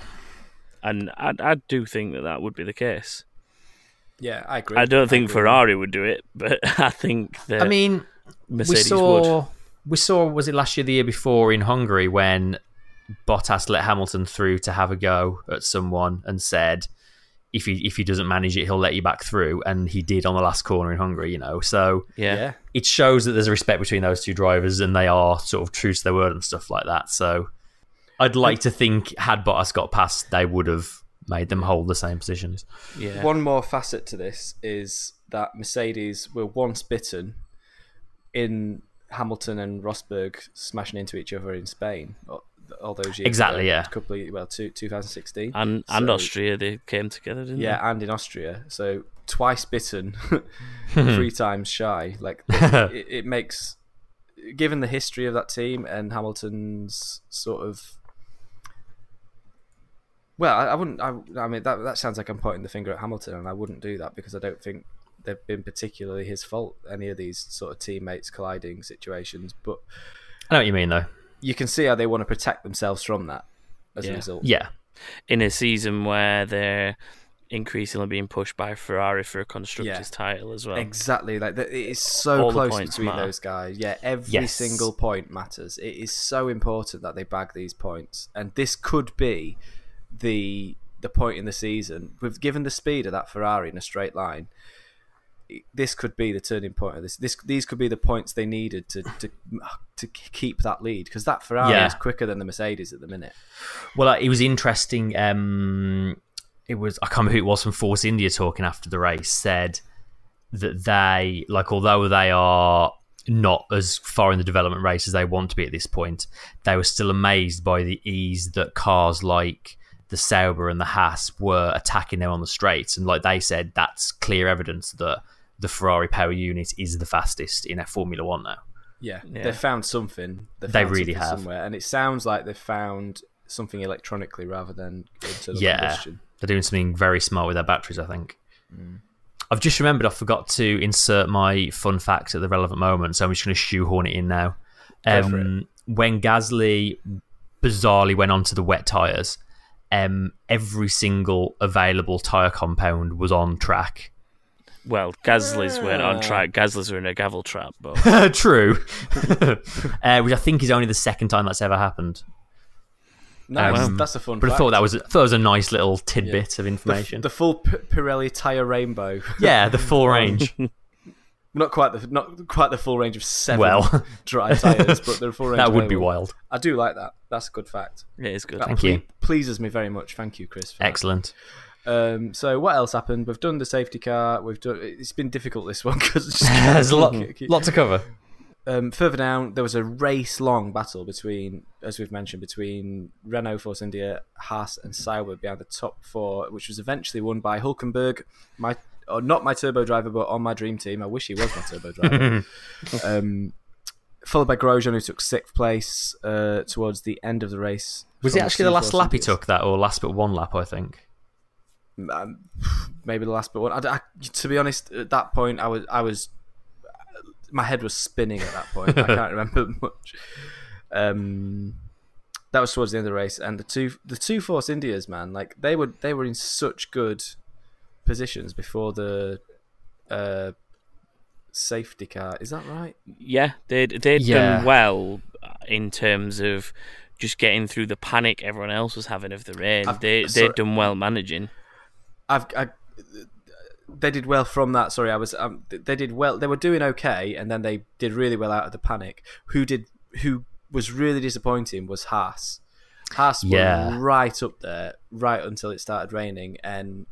And I I do think that that would be the case. Yeah, I agree. I don't think agree. Ferrari would do it, but I think that I mean, Mercedes we saw would. we saw was it last year, the year before in Hungary when Bottas let Hamilton through to have a go at someone and said if he if he doesn't manage it, he'll let you back through, and he did on the last corner in Hungary. You know, so Yeah. Yeah, it shows that there's a respect between those two drivers, and they are sort of true to their word and stuff like that. So I'd like to think had Bottas got past, they would have made them hold the same positions. yeah. One more facet to this is that Mercedes were once bitten in Hamilton and Rosberg smashing into each other in Spain. Uh, all all those years. Exactly, ago, yeah. A couple of well, two, 2016. and and Austria they came together, didn't they? Yeah, and in Austria. So twice bitten, hmm. three times shy. Like it, it makes, given the history of that team and Hamilton's sort of. Well, I, I wouldn't. I, I mean, that that sounds like I'm pointing the finger at Hamilton, and I wouldn't do that because I don't think they've been particularly his fault. Any of these sort of teammates colliding situations, but I know what you mean, though. you can see how they want to protect themselves from that as a Yeah. result. Yeah, in a season where they're increasingly being pushed by Ferrari for a constructors title as well. Exactly, like it is so All close between matter. those guys. Yeah, every Yes. single point matters. It is so important that they bag these points, and this could be the the point in the season. With given the speed of that Ferrari in a straight line, this could be the turning point of this. This these could be the points they needed to to to keep that lead because that Ferrari Yeah. is quicker than the Mercedes at the minute. Well, it was interesting. Um, it was I can't remember who it was from Force India talking after the race said that they like although they are not as far in the development race as they want to be at this point, they were still amazed by the ease that cars like the Sauber and the Haas were attacking them on the straights, and like they said, that's clear evidence that the Ferrari power unit is the fastest in F Formula One now. Yeah, Yeah. they found something. They've They really something have. somewhere, and it sounds like they found something electronically rather than internal yeah, combustion. they're doing something very smart with their batteries. I think. I've just remembered I forgot to insert my fun fact at the relevant moment, so I'm just going to shoehorn it in now. Go for Um, when Gasly bizarrely went onto the wet tires, um, every single available tire compound was on track. Well, Gasly's weren't on track. Gasly's were in a gavel trap, but True, uh, which I think is only the second time that's ever happened. Nice, Um, that's a fun. But I thought that was I thought it was a nice little tidbit of information. the full P- Pirelli tire rainbow. yeah, the full range. not quite the not quite the full range of seven Well. dry tires, but the full range. that would be wild. I do like that. That's a good fact. it is good. That Thank ple- you. Pleases me very much. Thank you, Chris. Excellent. that. Um, so what else happened? We've done the safety car. We've done. It's been difficult this one because There's a lot, lot to cover. um, further down, there was a race-long battle between, as we've mentioned, between Renault, Force India, Haas, and Sauber behind the top four, which was eventually won by Hulkenberg, my or not my turbo driver, but on my dream team. I wish he was my turbo driver. um, followed by Grosjean, who took sixth place uh, towards the end of the race. Was it actually the last lap he took that, or last but one lap? I think. Um, maybe the last but one. I, I- to be honest, at that point, I was I was my head was spinning at that point. I can't remember much. Um, that was towards the end of the race, and the two the two Force Indias, man, like they were they were in such good positions before the uh, safety car. Is that right? Yeah, they'd they'd Yeah. done well in terms of just getting through the panic everyone else was having of the rain. I've- they sorry. they'd done well managing. I've, I, they did well from that. Sorry, I was. Um, they did well. They were doing okay, and then they did really well out of the panic. Who did? Who was really disappointing was Haas. Haas Yeah. were right up there, right until it started raining, and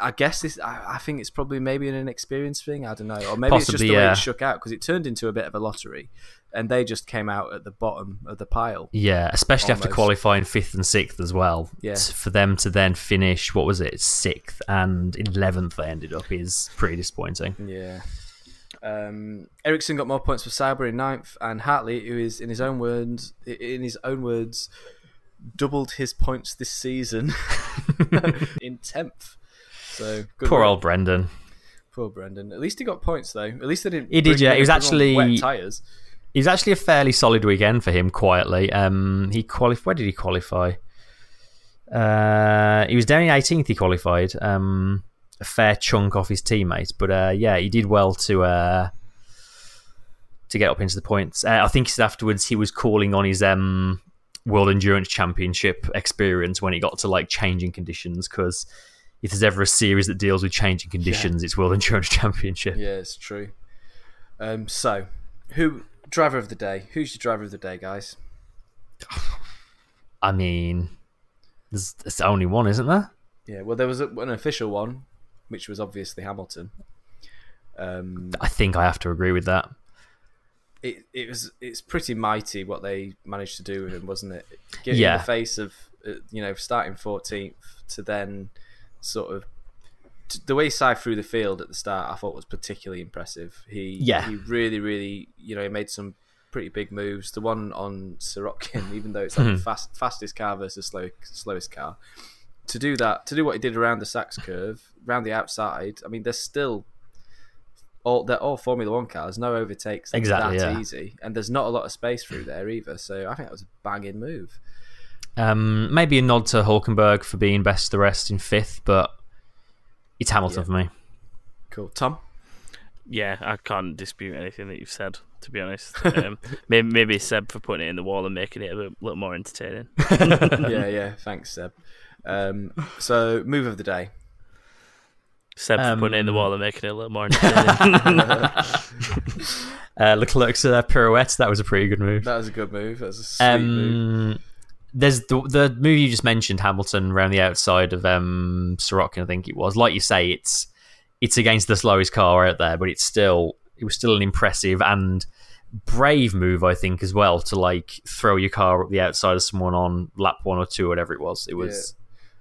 I guess this. I, I think it's probably maybe an inexperienced thing. I don't know, or maybe it's just Possibly, the way it shook out because it turned into a bit of a lottery, and they just came out at the bottom of the pile. Yeah, especially after qualifying fifth and sixth as well. Yeah. For them to then finish, what was it, sixth and eleventh? They ended up is pretty disappointing. Yeah. Um, Ericsson got more points for Sauber in ninth, and Hartley, who is in his own words, in his own words, doubled his points this season in tenth. So good Poor old Brendon. poor Brendon. At least he got points though. At least they didn't. He did, yeah. He was actually- wet tires. It was actually a fairly solid weekend for him. Quietly, um, he qualified. Where did he qualify? Uh, he was down in 18th. He qualified. Um, a fair chunk off his teammates. But uh, yeah, he did well to uh, to get up into the points. Uh, I think he said afterwards he was calling on his um, World Endurance Championship experience when he got to like changing conditions because if there's ever a series that deals with changing conditions, it's World Endurance Championship. Yeah, it's true. Um, so, who driver of the day? Who's your driver of the day, guys? I mean, there's, there's only one, isn't there? Yeah, well, there was a, an official one, which was obviously Hamilton. Um, I think I have to agree with that. it it was it's pretty mighty what they managed to do with him, wasn't it? Getting Yeah. in the face of uh, you know starting 14th to then sort of the way he side through the field at the start, I thought was particularly impressive. He Yeah. he really really you know he made some pretty big moves. The one on Sirotkin, even though it's like the fast, fastest car versus slow, slowest car, to do that to do what he did around the Sachs curve, around the outside. I mean, there's still all they're all Formula One cars, no overtakes that's Exactly, that yeah. easy, and there's not a lot of space through there either. So I think that was a banging move. Um, maybe a nod to Hulkenberg for being best of the rest in fifth, but it's Hamilton Yeah. for me. Cool, Tom. Yeah, I can't dispute anything that you've said. To be honest, um, maybe maybe Seb for putting it in the wall and making it a bit, little more entertaining. yeah, yeah. Thanks, Seb. Um, so move of the day. Seb for putting it in the Um, wall and making it a little more entertaining. Uh, Leclerc's uh, pirouette, that was a pretty good move. That was a good move. That was a sweet move. There's the the movie you just mentioned, Hamilton, around the outside of um, Sirotkin, I think it was. Like you say, it's it's against the slowest car out there, but it's still it was still an impressive and brave move, I think, as well, to like throw your car up the outside of someone on lap one or two, whatever it was. It was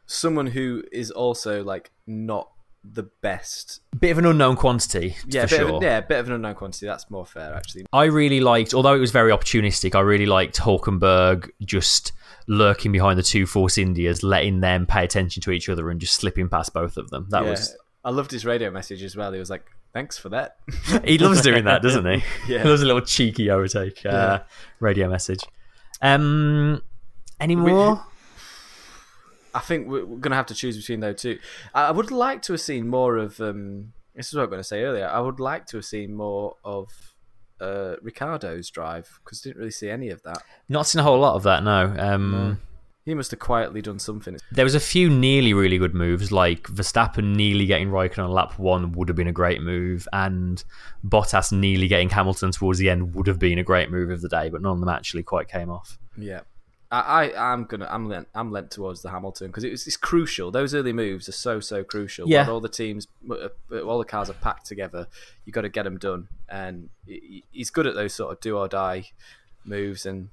Someone who is also like not the best. bit of an unknown quantity, Yeah, for bit sure. of, yeah, bit of an unknown quantity. That's more fair, actually. I really liked, although it was very opportunistic, I really liked Hulkenberg just lurking behind the two Force Indias, letting them pay attention to each other and just slipping past both of them. That yeah. was I loved his radio message as well. He was like, "Thanks for that." he loves doing that, doesn't he? Yeah. he loves a little cheeky overtake uh, Yeah. radio message. Um, any more? I think we're, we're going to have to choose between those two. I would like to have seen more of. Um, this is what I was going to say earlier. I would like to have seen more of uh, Ricciardo's drive because didn't really see any of that. Not seen a whole lot of that. No. Um, He must have quietly done something. There was a few nearly really good moves, like Verstappen nearly getting Raikkonen on lap one would have been a great move, and Bottas nearly getting Hamilton towards the end would have been a great move of the day, but none of them actually quite came off. Yeah. I, I I'm gonna I'm lent I'm lent towards the Hamilton because it was it's crucial. Those early moves are so so crucial. Yeah. When all the teams, uh, all the cars are packed together. You got to get them done, and he's good at those sort of do or die moves. And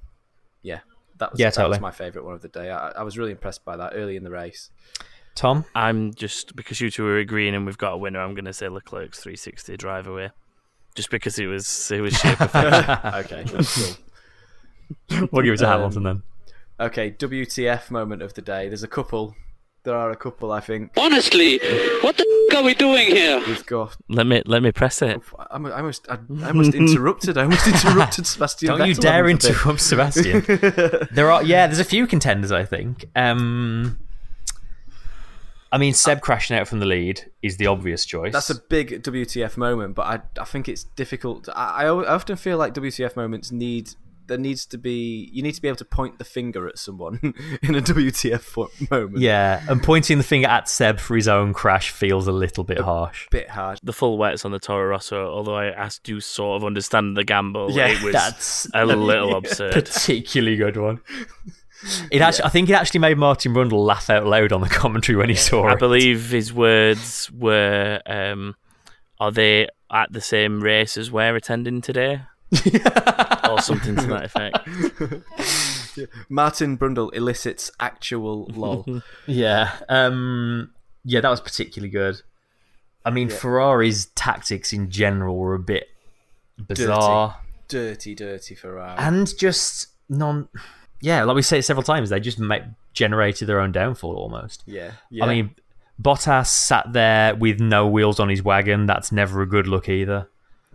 yeah, that was Yeah, that totally. was my favorite one of the day. I, I was really impressed by that early in the race. Tom? I'm just because you two are agreeing and we've got a winner. I'm going to say Leclerc's 360 drive away, just because it was it was sheer perfection. okay, that's cool. We'll give it to Um, Hamilton then. Okay, WTF moment of the day. There's a couple. There are a couple. I think Honestly, what the f- are we doing here? we've got. let me let me press it. I almost, I almost, I, I almost interrupted. I almost interrupted Sebastian. Don't you Vettel dare on the interrupt Sebastian. there are yeah, there's a few contenders I think. Um I mean Seb crashing out from the lead is the obvious choice. That's a big WTF moment, but I, I think it's difficult. I, I I often feel like WTF moments need there needs to be you need to be able to point the finger at someone in a WTF moment. Yeah, and pointing the finger at Seb for his own crash feels a little bit harsh. bit harsh. The full wets on the Toro Rosso. Although I asked you sort of understand the gamble, Yeah, it was That's a little absurd. particularly good one. It actually, I think it actually made Martin Brundle laugh out loud on the commentary when he saw I it. I believe his words were, um, "Are they at the same race as we're attending today?" or something to that effect. Martin Brundle elicits actual lol. Yeah, um, yeah, that was particularly good. I mean, Ferrari's tactics in general were a bit bizarre dirty, dirty Ferrari. and just non. Yeah, like we say several times, they just make, generated their own downfall almost. yeah, yeah. I mean, Bottas sat there with no wheels on his wagon. That's never a good look either.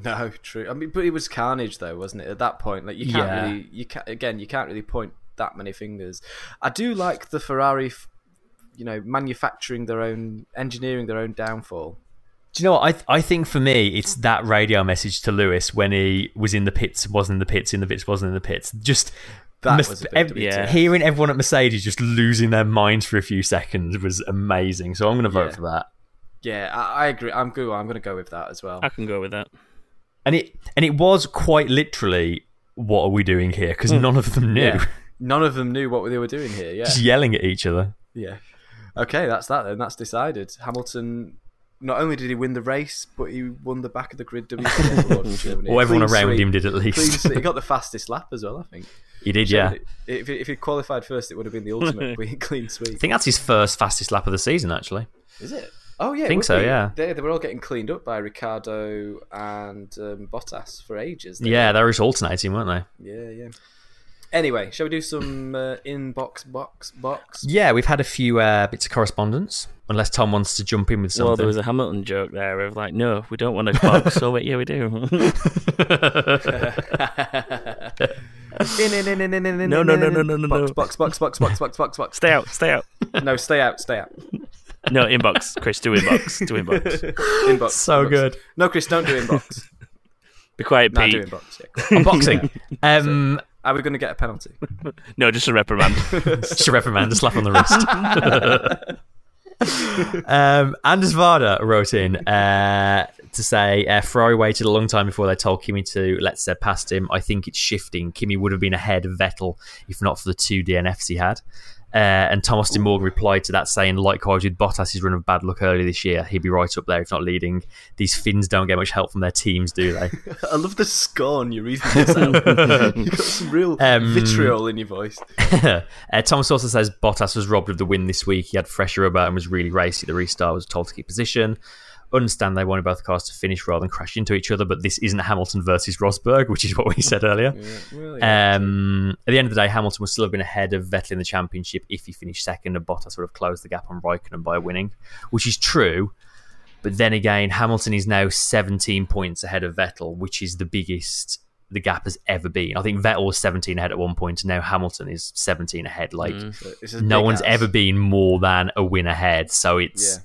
No, true. I mean, but it was carnage, though, wasn't it? At that point, like you can't Yeah. really, you can't again, you can't really point that many fingers. I do like the Ferrari f- you know, manufacturing their own, engineering their own downfall. Do you know what? I th- I think for me, it's that radio message to Lewis when he was in the pits, wasn't in the pits, in the pits, wasn't in the pits. Just That Mes- was ev- Yeah. hearing everyone at Mercedes just losing their minds for a few seconds was amazing. So I'm going to vote Yeah. for that. Yeah, I, I agree. I'm good. I'm going to go with that as well. I can go with that. And it and it was quite literally, what are we doing here? Because hmm. none of them knew. Yeah. None of them knew what they were doing here. Yeah. Just yelling at each other. Yeah. Okay, that's that then. That's decided. Hamilton. Not only did he win the race, but he won the back of the grid award Germany. Or everyone Clean around sweep. him did at least. sweep. He got the fastest lap as well, I think. He did, yeah. If, if he qualified first, it would have been the ultimate clean- sweep. I think that's his first fastest lap of the season, actually. Is it? Oh yeah, it Think so, be. yeah. They, they were all getting cleaned up by Ricciardo and um, Bottas for ages. They Yeah, they were just alternating, weren't they? Yeah, yeah. Anyway, shall we do some uh, inbox box box? Yeah, we've had a few uh, bits of correspondence. Unless Tom wants to jump in with something. Well, there was a Hamilton joke there of like, no, we don't want a box. so wait, yeah, we do. no, no, no, no, no, no, no, no. Box, box, box, box, box, box, box. stay out, stay out. No, stay out, stay out. No, inbox, Chris, do inbox, do inbox. Inbox. so inbox. good. No, Chris, don't do inbox. Be quiet, Nah, Pete. do inbox. Yeah, cool. Unboxing. Um, Are we going to get a penalty? No, just a reprimand. just a reprimand, a slap on the wrist. um, Anders Varda wrote in uh, to say uh, Ferrari waited a long time before they told Kimi to let Seb past him. I think it's shifting. Kimi would have been ahead of Vettel if not for the two DNFs he had. Uh, and Thomas De Morgan replied to that saying, likewise with Bottas' run of bad luck earlier this year, he'd be right up there if not leading. These Finns don't get much help from their teams, do they? I love the scorn you're reading this out. You've got some real Um, vitriol in your voice. uh, Thomas also says Bottas was robbed of the win this week. He had fresh rubber and was really racy. The restart was told to keep position. Understand they wanted both cars to finish rather than crash into each other, but this isn't Hamilton versus Rosberg, which is what we said earlier. Well, yeah. Um, at the end of the day, Hamilton would still have been ahead of Vettel in the championship if he finished second, and Bottas would have closed the gap on Raikkonen by winning, which is true. But then again, Hamilton is now 17 points ahead of Vettel, which is the biggest the gap has ever been. I think Vettel was 17 ahead at one point, and now Hamilton is 17 ahead. Like So it's as no one's as- ever been more than a win ahead. So it's Yeah.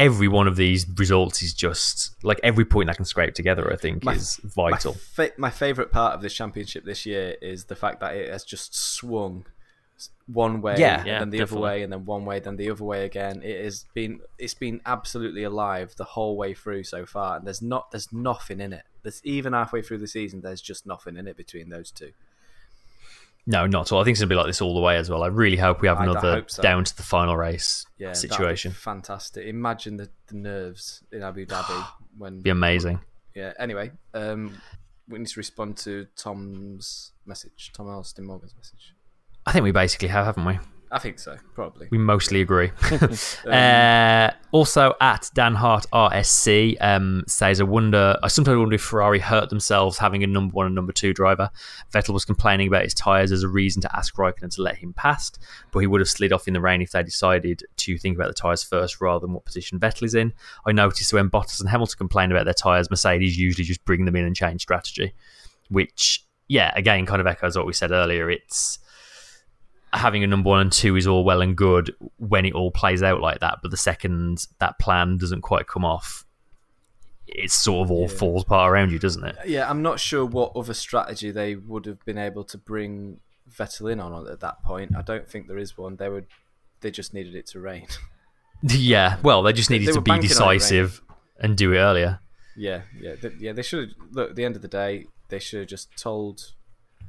Every one of these results is just like every point I can scrape together. I think My- is vital. My, fa- my favourite part of this championship this year is the fact that it has just swung one way Yeah. and Yeah, then the definitely. other way and then one way then the other way again it has been it's been absolutely alive the whole way through so far and there's not there's nothing in it there's even halfway through the season there's just nothing in it between those two No, not at all. I think it's gonna be like this all the way as well. I really hope we have I- another so. down to the final race yeah situation. fantastic imagine the, the nerves in Abu Dhabi when Be amazing. yeah anyway um we need to respond to Tom's message Tom Alston Morgan's message I think we basically have, haven't we? I think so probably We mostly agree. uh, also, at Dan Hart RSC um, says, "I wonder. I sometimes wonder if Ferrari hurt themselves having a number one and number two driver. Vettel was complaining about his tyres as a reason to ask Raikkonen to let him past, but he would have slid off in the rain if they decided to think about the tyres first rather than what position Vettel is in. I noticed when Bottas and Hamilton complain about their tyres, Mercedes usually just bring them in and change strategy, which, yeah, again, kind of echoes what we said earlier. It's having a number one and two is all well and good when it all plays out like that, but the second that plan doesn't quite come off, it sort of all falls apart around you, doesn't it? Yeah, I'm not sure what other strategy they would have been able to bring Vettel in on at that point. I don't think there is one. They would, they just needed it to rain. Yeah, well, they just needed they to be banking on it, right? decisive and do it earlier. yeah, yeah, th- yeah. They should have. Look, at the end of the day, they should have just told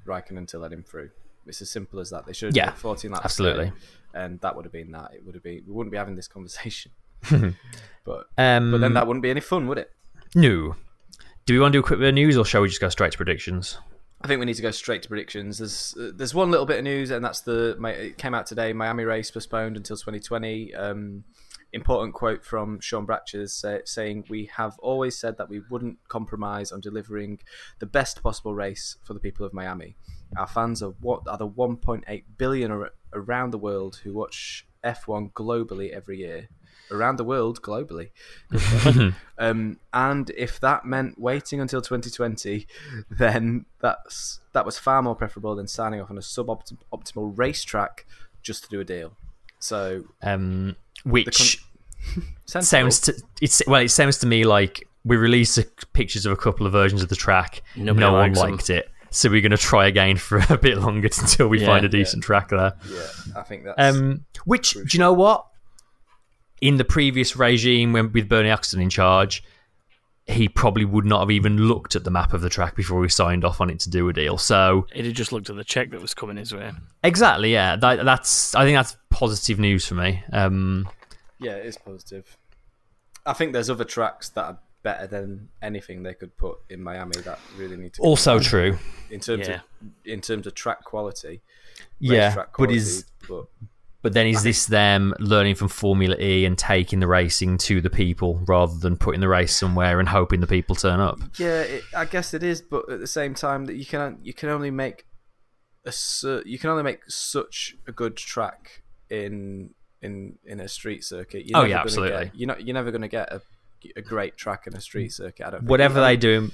Raikkonen to let him through. It's as simple as that. They should have Yeah, done it 14 laps. absolutely. and that would have been that. It would have been. We wouldn't be having this conversation. but Um, but then that wouldn't be any fun, would it? no. Do we want to do a quick bit of news, or shall we just go straight to predictions? I think we need to go straight to predictions. There's uh, there's one little bit of news, and that's the it came out today. Miami race postponed until 2020. Um, important quote from Sean Bratches say, saying, "We have always said that we wouldn't compromise on delivering the best possible race for the people of Miami. Our fans are what are the 1.8 billion ar- around the world who watch F1 globally every year." Around the world, globally, um, and if that meant waiting until 2020, then that's that was far more preferable than signing off on a suboptimal racetrack just to do a deal. So um, which sensible. sounds to it's well, it sounds to me like we released pictures of a couple of versions of the track. Nobody no one likes 'em. liked it, so we're going to try again for a bit longer until we Yeah. find a decent track there. yeah, I think that's Um, which do you know what? In the previous regime, when with Bernie Ecclestone in charge, he probably would not have even looked at the map of the track before he signed off on it to do a deal. So He'd have just looked at the check that was coming his way. exactly, yeah, that, that's I think that's positive news for me. Um, yeah, it is positive. I think there's other tracks that are better than anything they could put in Miami that really need to. also true, in terms Yeah. of in terms of track quality. yeah, racetrack but is but But then is this them learning from Formula E and taking the racing to the people rather than putting the race somewhere and hoping the people turn up? Yeah, it, I guess it is, but at the same time, that you can you can only make a you can only make such a good track in in in a street circuit. You're Oh, yeah, absolutely. Get, you're not you're never going to get a a great track in a street circuit. I don't. Whatever they do,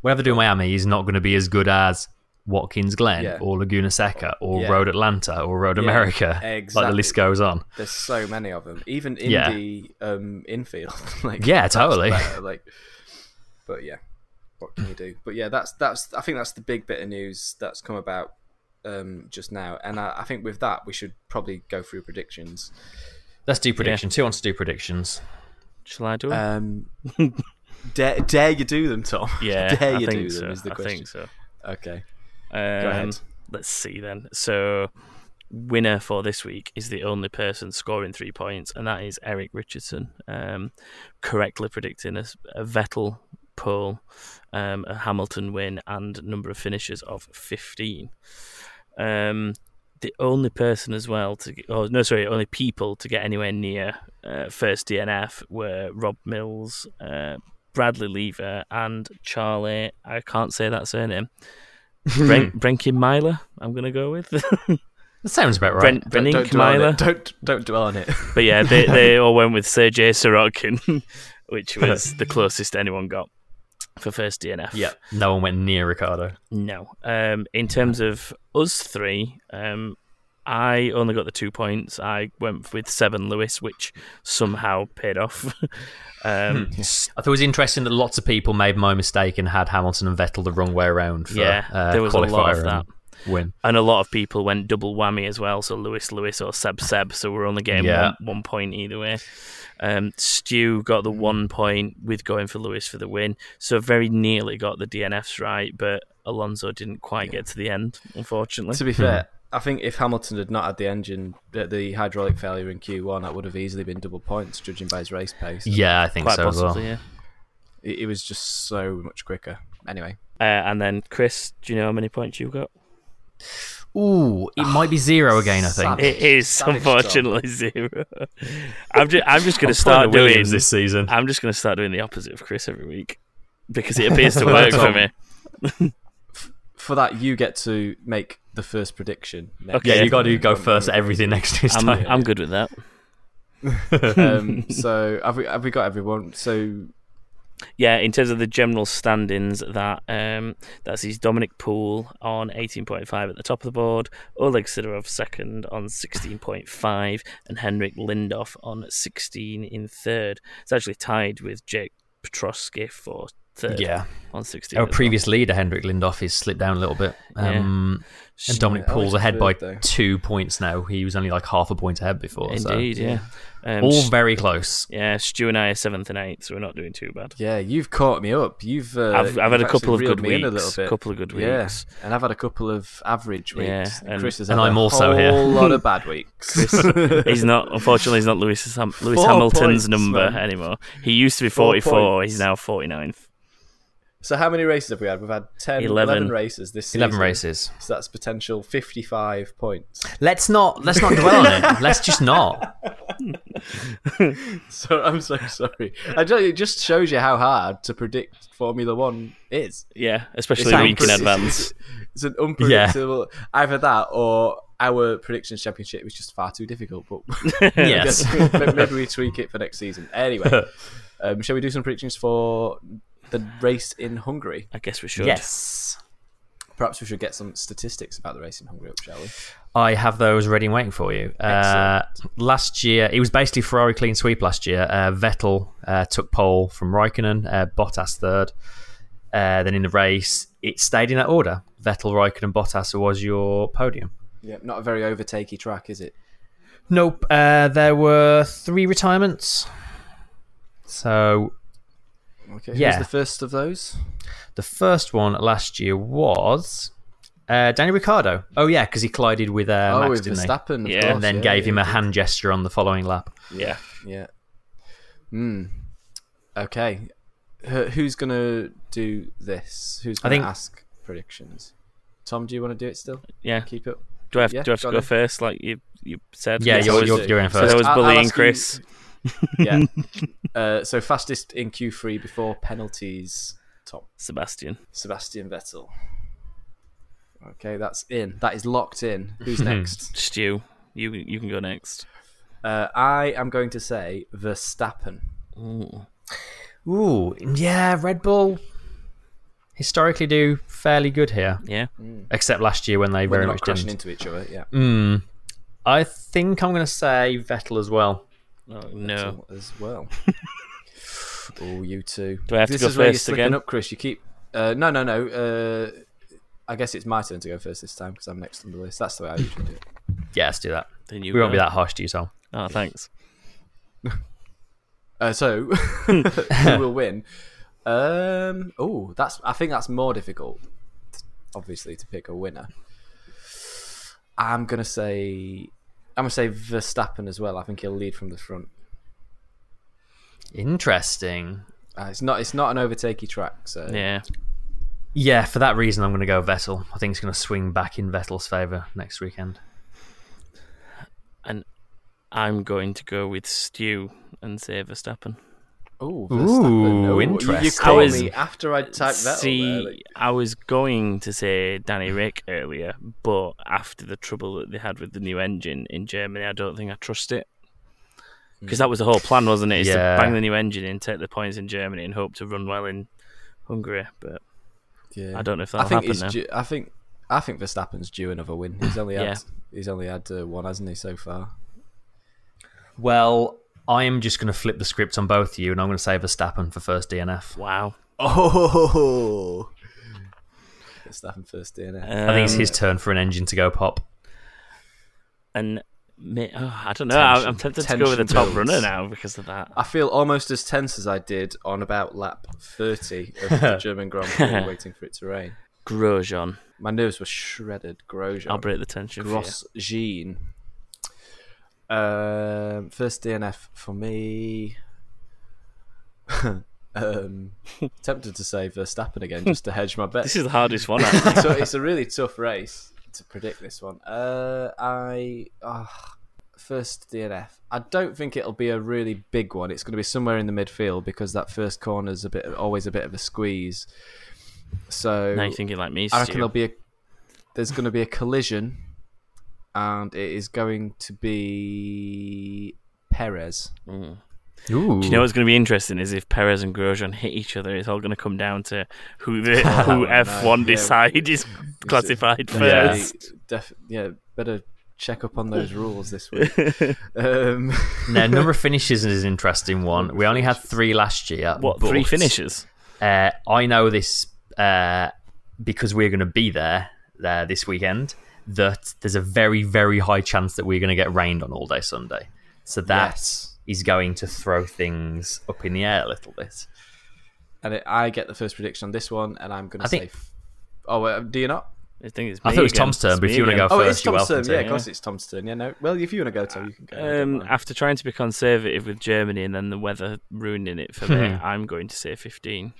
whatever they do in Miami is not going to be as good as Watkins Glen Yeah. or Laguna Seca or Yeah. Road Atlanta or Road Yeah, America. Like the list goes on. There's so many of them. Even Yeah. Indy um, infield. like Yeah, totally. better, Like, but yeah, what can you do? But yeah, that's that's. I think that's the big bit of news that's come about um, just now, and I, I think with that we should probably go through predictions. Let's do predictions. Who wants to do predictions? Shall I do it? Um, dare, dare you do them, Tom? yeah, dare I you think do so. them? Is the question. I think so. Okay, Um, ahead. Let's see then. So, winner for this week is the only person scoring three points, and that is Eric Richardson, um, correctly predicting a, a Vettel pole, um, a Hamilton win, and number of finishes of 15. Um, the only person as well to, oh no, sorry, only people to get anywhere near uh, first DNF were Rob Mills, uh, Bradley Lever, and Charlie. I can't say that surname. Bren- Brenkin Myler, I'm going to go with. That sounds about right. Brent, don't, don't dwell on it. Don't don't dwell on it. But yeah, they, they all went with Sergei Sirotkin, which was the closest anyone got for first DNF. yeah, no one went near Ricciardo. No. Um, in terms of us three, um, I only got the two points. I went with Seven Lewis, which somehow paid off. um, I thought it was interesting that lots of people made my mistake and had Hamilton and Vettel the wrong way around. For, Yeah, uh, there was a lot of that. Win. and a lot of people went double whammy as well. So Lewis Lewis or Seb Seb. So we're only getting Yeah. one, one point either way. Um, Stu got the one point with going for Lewis for the win. So very nearly got the DNFs right, but Alonso didn't quite get to the end, unfortunately. to be fair, I think if Hamilton had not had the engine, the, the hydraulic failure in Q1, that would have easily been double points, judging by his race pace. Yeah, I think quite so as well. yeah. It, it was just so much quicker. Anyway, Uh, and then Chris, do you know how many points you got? Ooh, it might be zero again. I think. It is Savage unfortunately zero. I'm just I'm just going I'm to start doing Williams this season. I'm just going to start doing the opposite of Chris every week because it appears to work for me. for that, you get to make the first prediction. Next. Okay. yeah, you got to go first everything next this I'm time. I'm good with that. um, so have we have we got everyone? So Yeah, in terms of the general standings, that um, that's his Dominic Poole on 18.5 at the top of the board, Oleg Sidorov second on 16.5, and Henrik Lindoff on 16 in third. It's actually tied with Jake Petrosky for third yeah, on 16. our as well. previous leader Hendrik Lindoff has slipped down a little bit. Um, And Dominic Yeah, Poole's always ahead by though. two points now. He was only like half a point ahead before. so- Indeed, yeah. Um, All very close. yeah, Stu and I are seventh and eighth, so we're not doing too bad. yeah, you've caught me up. You've uh, I've, I've had you've a couple of good reeled me in a weeks. little bit. couple of good weeks. Yeah, weeks. and I've had a couple of average weeks. Yeah, and and- Chris has and had I'm a also whole here. lot of bad weeks. He's not, unfortunately, he's not Lewis, Ham- Lewis Hamilton's points, number man. anymore. He used to be 44, points. he's now 49th. So how many races have we had? We've had 10, 11. 11, races this season. Eleven races. So that's potential fifty-five points. Let's not. Let's not dwell on it. Let's just not. So I'm so sorry. I just, it just shows you how hard to predict Formula One is. Yeah, especially a week in advance. It's an unpredictable. Either that or our predictions championship was just far too difficult. But Yes. maybe maybe we tweak it for next season. Anyway, um, shall we do some predictions for the race in Hungary? I guess we should. yes. Perhaps we should get some statistics about the race in Hungary up, shall we? I have those ready and waiting for you. Uh, last year, it was basically Ferrari clean sweep last year. Uh, Vettel uh, took pole from Raikkonen, uh, Bottas third. Uh, then in the race, it stayed in that order. Vettel, Raikkonen, Bottas was your podium. Yeah, not a very overtakey track, is it? Nope. Uh, there were three retirements. So Okay. Yeah. Who's the first of those? the first one last year was uh, Danny Ricciardo. Oh yeah, because he collided with uh, oh, Max, with didn't he? Verstappen. of Yeah. course, And then yeah, gave yeah, him a hand gesture on the following lap. Yeah. Yeah. Hmm. Okay. Who's gonna do this? Who's I gonna think- ask predictions? Tom, do you want to do it still? Yeah. Keep it. Do I have, Yeah, do I have to go go first, like you you said? Yeah, Yes, you're, always you're, you're in So first. there was I'll- I'll bullying ask you- Chris. Yeah. uh, so fastest in Q3 before penalties. Top Sebastian. Sebastian Vettel. Okay, that's in. That is locked in. Who's next? Stu, you you can go next. Uh, I am going to say Verstappen. Ooh. Ooh, yeah, Red Bull historically do fairly good here, Yeah. except last year when they When very not much crashing didn't. into each other. Yeah. Mm. I think I'm going to say Vettel as well. Oh, no. As well. oh, you two. Do I have to this go is where you're first slipping again? up, Chris. You keep. Uh, no, no, no. Uh, I guess it's my turn to go first this time because I'm next on the list. That's the way I usually do it. Yeah, let's do that. Then you we won't be that harsh to you, Tom. Oh, thanks. Uh, so who will win? Um, oh, that's. I think that's more difficult. Obviously, to pick a winner. I'm gonna say. I'm gonna say Verstappen as well. I think he'll lead from the front. Interesting. Uh, it's not. It's not an overtakey track. So Yeah. Yeah, for that reason, I'm going to go Vettel. I think it's going to swing back in Vettel's favour next weekend. And I'm going to go with Stew and say Verstappen. Oh, Ooh, Verstappen. Ooh, You, you interesting. caught I was- me after I typed that. See, I was going to say Danny Rick earlier, but after the trouble that they had with the new engine in Germany, I don't think I trust it. Because that was the whole plan, wasn't it? Is Yeah. to bang the new engine in, take the points in Germany, and hope to run well in Hungary. But yeah. I don't know if I that'll think happen now. due, I think. I think Verstappen's due another win. He's only had. Yeah. He's only had uh, one, hasn't he, so far? Well, I am just going to flip the script on both of you, and I'm going to say Verstappen for first DNF. Wow. Oh, Verstappen first DNF. I think it's Um, his turn for an engine to go pop. And oh, I don't know. I'm- I'm Tension- tempted to go with the top builds. runner now because of that. I feel almost as tense as I did on about lap 30 of the German Grand Prix, waiting for it to rain. Grosjean. My nerves were shredded. Grosjean. I'll break the tension. for you. Grosjean. Um, first DNF for me. um, tempted to say Verstappen again just to hedge my bet. This is the hardest one. so it's a really tough race to predict this one. Uh, I ah, first DNF. I don't think it'll be a really big one. It's going to be somewhere in the midfield because that first corner is a bit always a bit of a squeeze. So now you're thinking like me, I reckon Stu. there'll be a there's going to be a collision, and it is going to be Perez. Mm. Ooh. Do you know what's going to be interesting is if Perez and Grosjean hit each other, it's all going to come down to who the who F1 yeah. decide is classified Yeah. first. Def- yeah, better check up on those rules this week. um, now, number of finishes is an interesting one. We only had three last year. What three but, finishes? Uh, I know this uh, because we're going to be there there this weekend. That there's a very very high chance that we're going to get rained on all day Sunday. So that is Yes. going to throw things up in the air a little bit. and it, I get the first prediction on this one, and I'm going to say. think- oh, uh, do you not? I think it's. I thought it was again. Tom's turn, It's but if you wanna again. go Oh, first, it's you're Tom's welcome turn. Yeah, to, of course, it's Tom's turn. Yeah, no. Well, if you want to go, Tom, you can go. Um, after trying to be conservative with Germany and then the weather ruining it for me, Hmm. I'm going to say 15.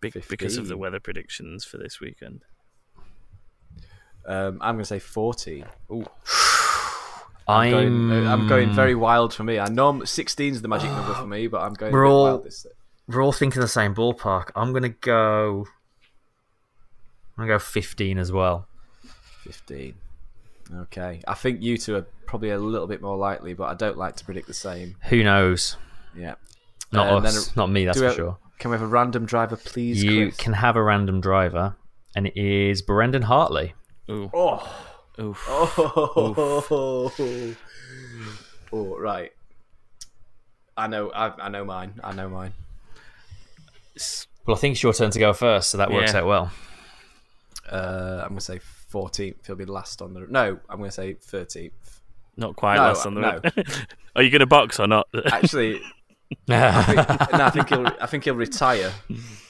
Be- because of the weather predictions for this weekend. Um, I'm going to say 14. I'm I'm going, uh, I'm going very wild for me. I know 16 is the magic number for me, but I'm going We're all- wild this. We're all thinking the same ballpark. I'm gonna go. I'm gonna go 15 as well. 15. Okay. I think you two are probably a little bit more likely, but I don't like to predict the same. Who knows? Yeah. Not Uh, us. Not me. That's for have- sure. Can we have a random driver, please? You Chris? can have a random driver. and it is Brendon Hartley. Ooh. Oh. Oof. Oh. oh, right. I know. I, I know mine. I know mine. Well, I think it's your turn to go first, so that works Yeah. out well. Uh, I'm gonna say 14th. He'll be the last on the. No, I'm gonna say 13th. Not quite No, last on the no. Are you going to box or not? Actually, I think, no, I think he'll. I think he'll retire,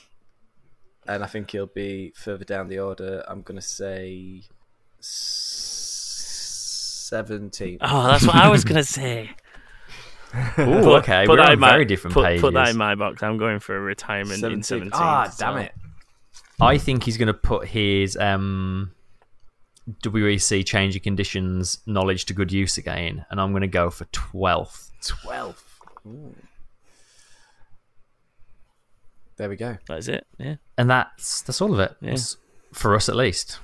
and I think he'll be further down the order. I'm gonna say 17. Oh, that's what I was going to say. Ooh, okay, Put we're on my- very different put, pages. Put that in my box. I'm going for a retirement in 17. Ah, damn it. I think he's going to put his um, WEC change of conditions knowledge to good use again, and I'm going to go for 12th. 12th. Ooh. There we go. That's it. Yeah. and that's that's all of it Yeah. For us at least.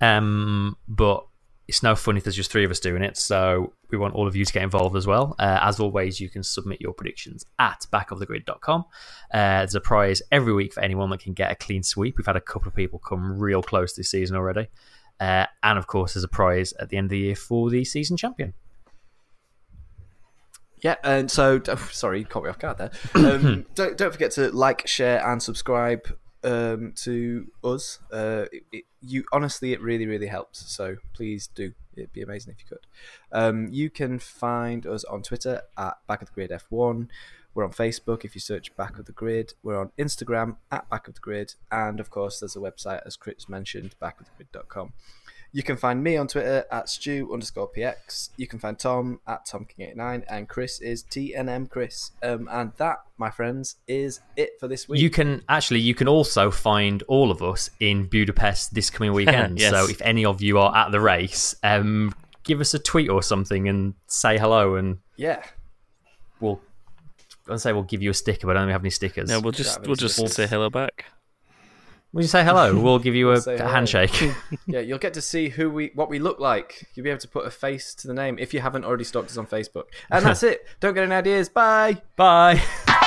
Um, but it's no fun if there's just three of us doing it. So we want all of you to get involved as well. Uh, as always, you can submit your predictions at backofthegrid.com. Uh, there's a prize every week for anyone that can get a clean sweep. We've had a couple of people come real close this season already. Uh, and of course, there's a prize at the end of the year for the season champion. Yeah, and so oh, sorry, caught me off guard there. Um, don't don't forget to like, share, and subscribe um, to us. Uh, it, it, you honestly, it really really helps. So please do. It'd be amazing if you could. Um, you can find us on Twitter at Back of the Grid F1. We're on Facebook if you search Back of the Grid. We're on Instagram at Back of the Grid, and of course, there's a website as Chris mentioned, backofthegrid.com. You can find me on Twitter at Stu underscore PX. You can find Tom at TomKing89, and Chris is TNM Chris. Um, and that, my friends, is it for this week. You can actually, you can also find all of us in Budapest this coming weekend. Yes. So if any of you are at the race, um, give us a tweet or something and say hello, and yeah, we'll. I'll say we'll give you a sticker, but I don't have any stickers. No, we'll just we'll is just say hello back. Will you say hello? We'll give you a, a handshake. yeah. You'll get to see who we, what we look like. You'll be able to put a face to the name if you haven't already stalked us on Facebook. And that's it. Don't get any ideas. Bye. Bye.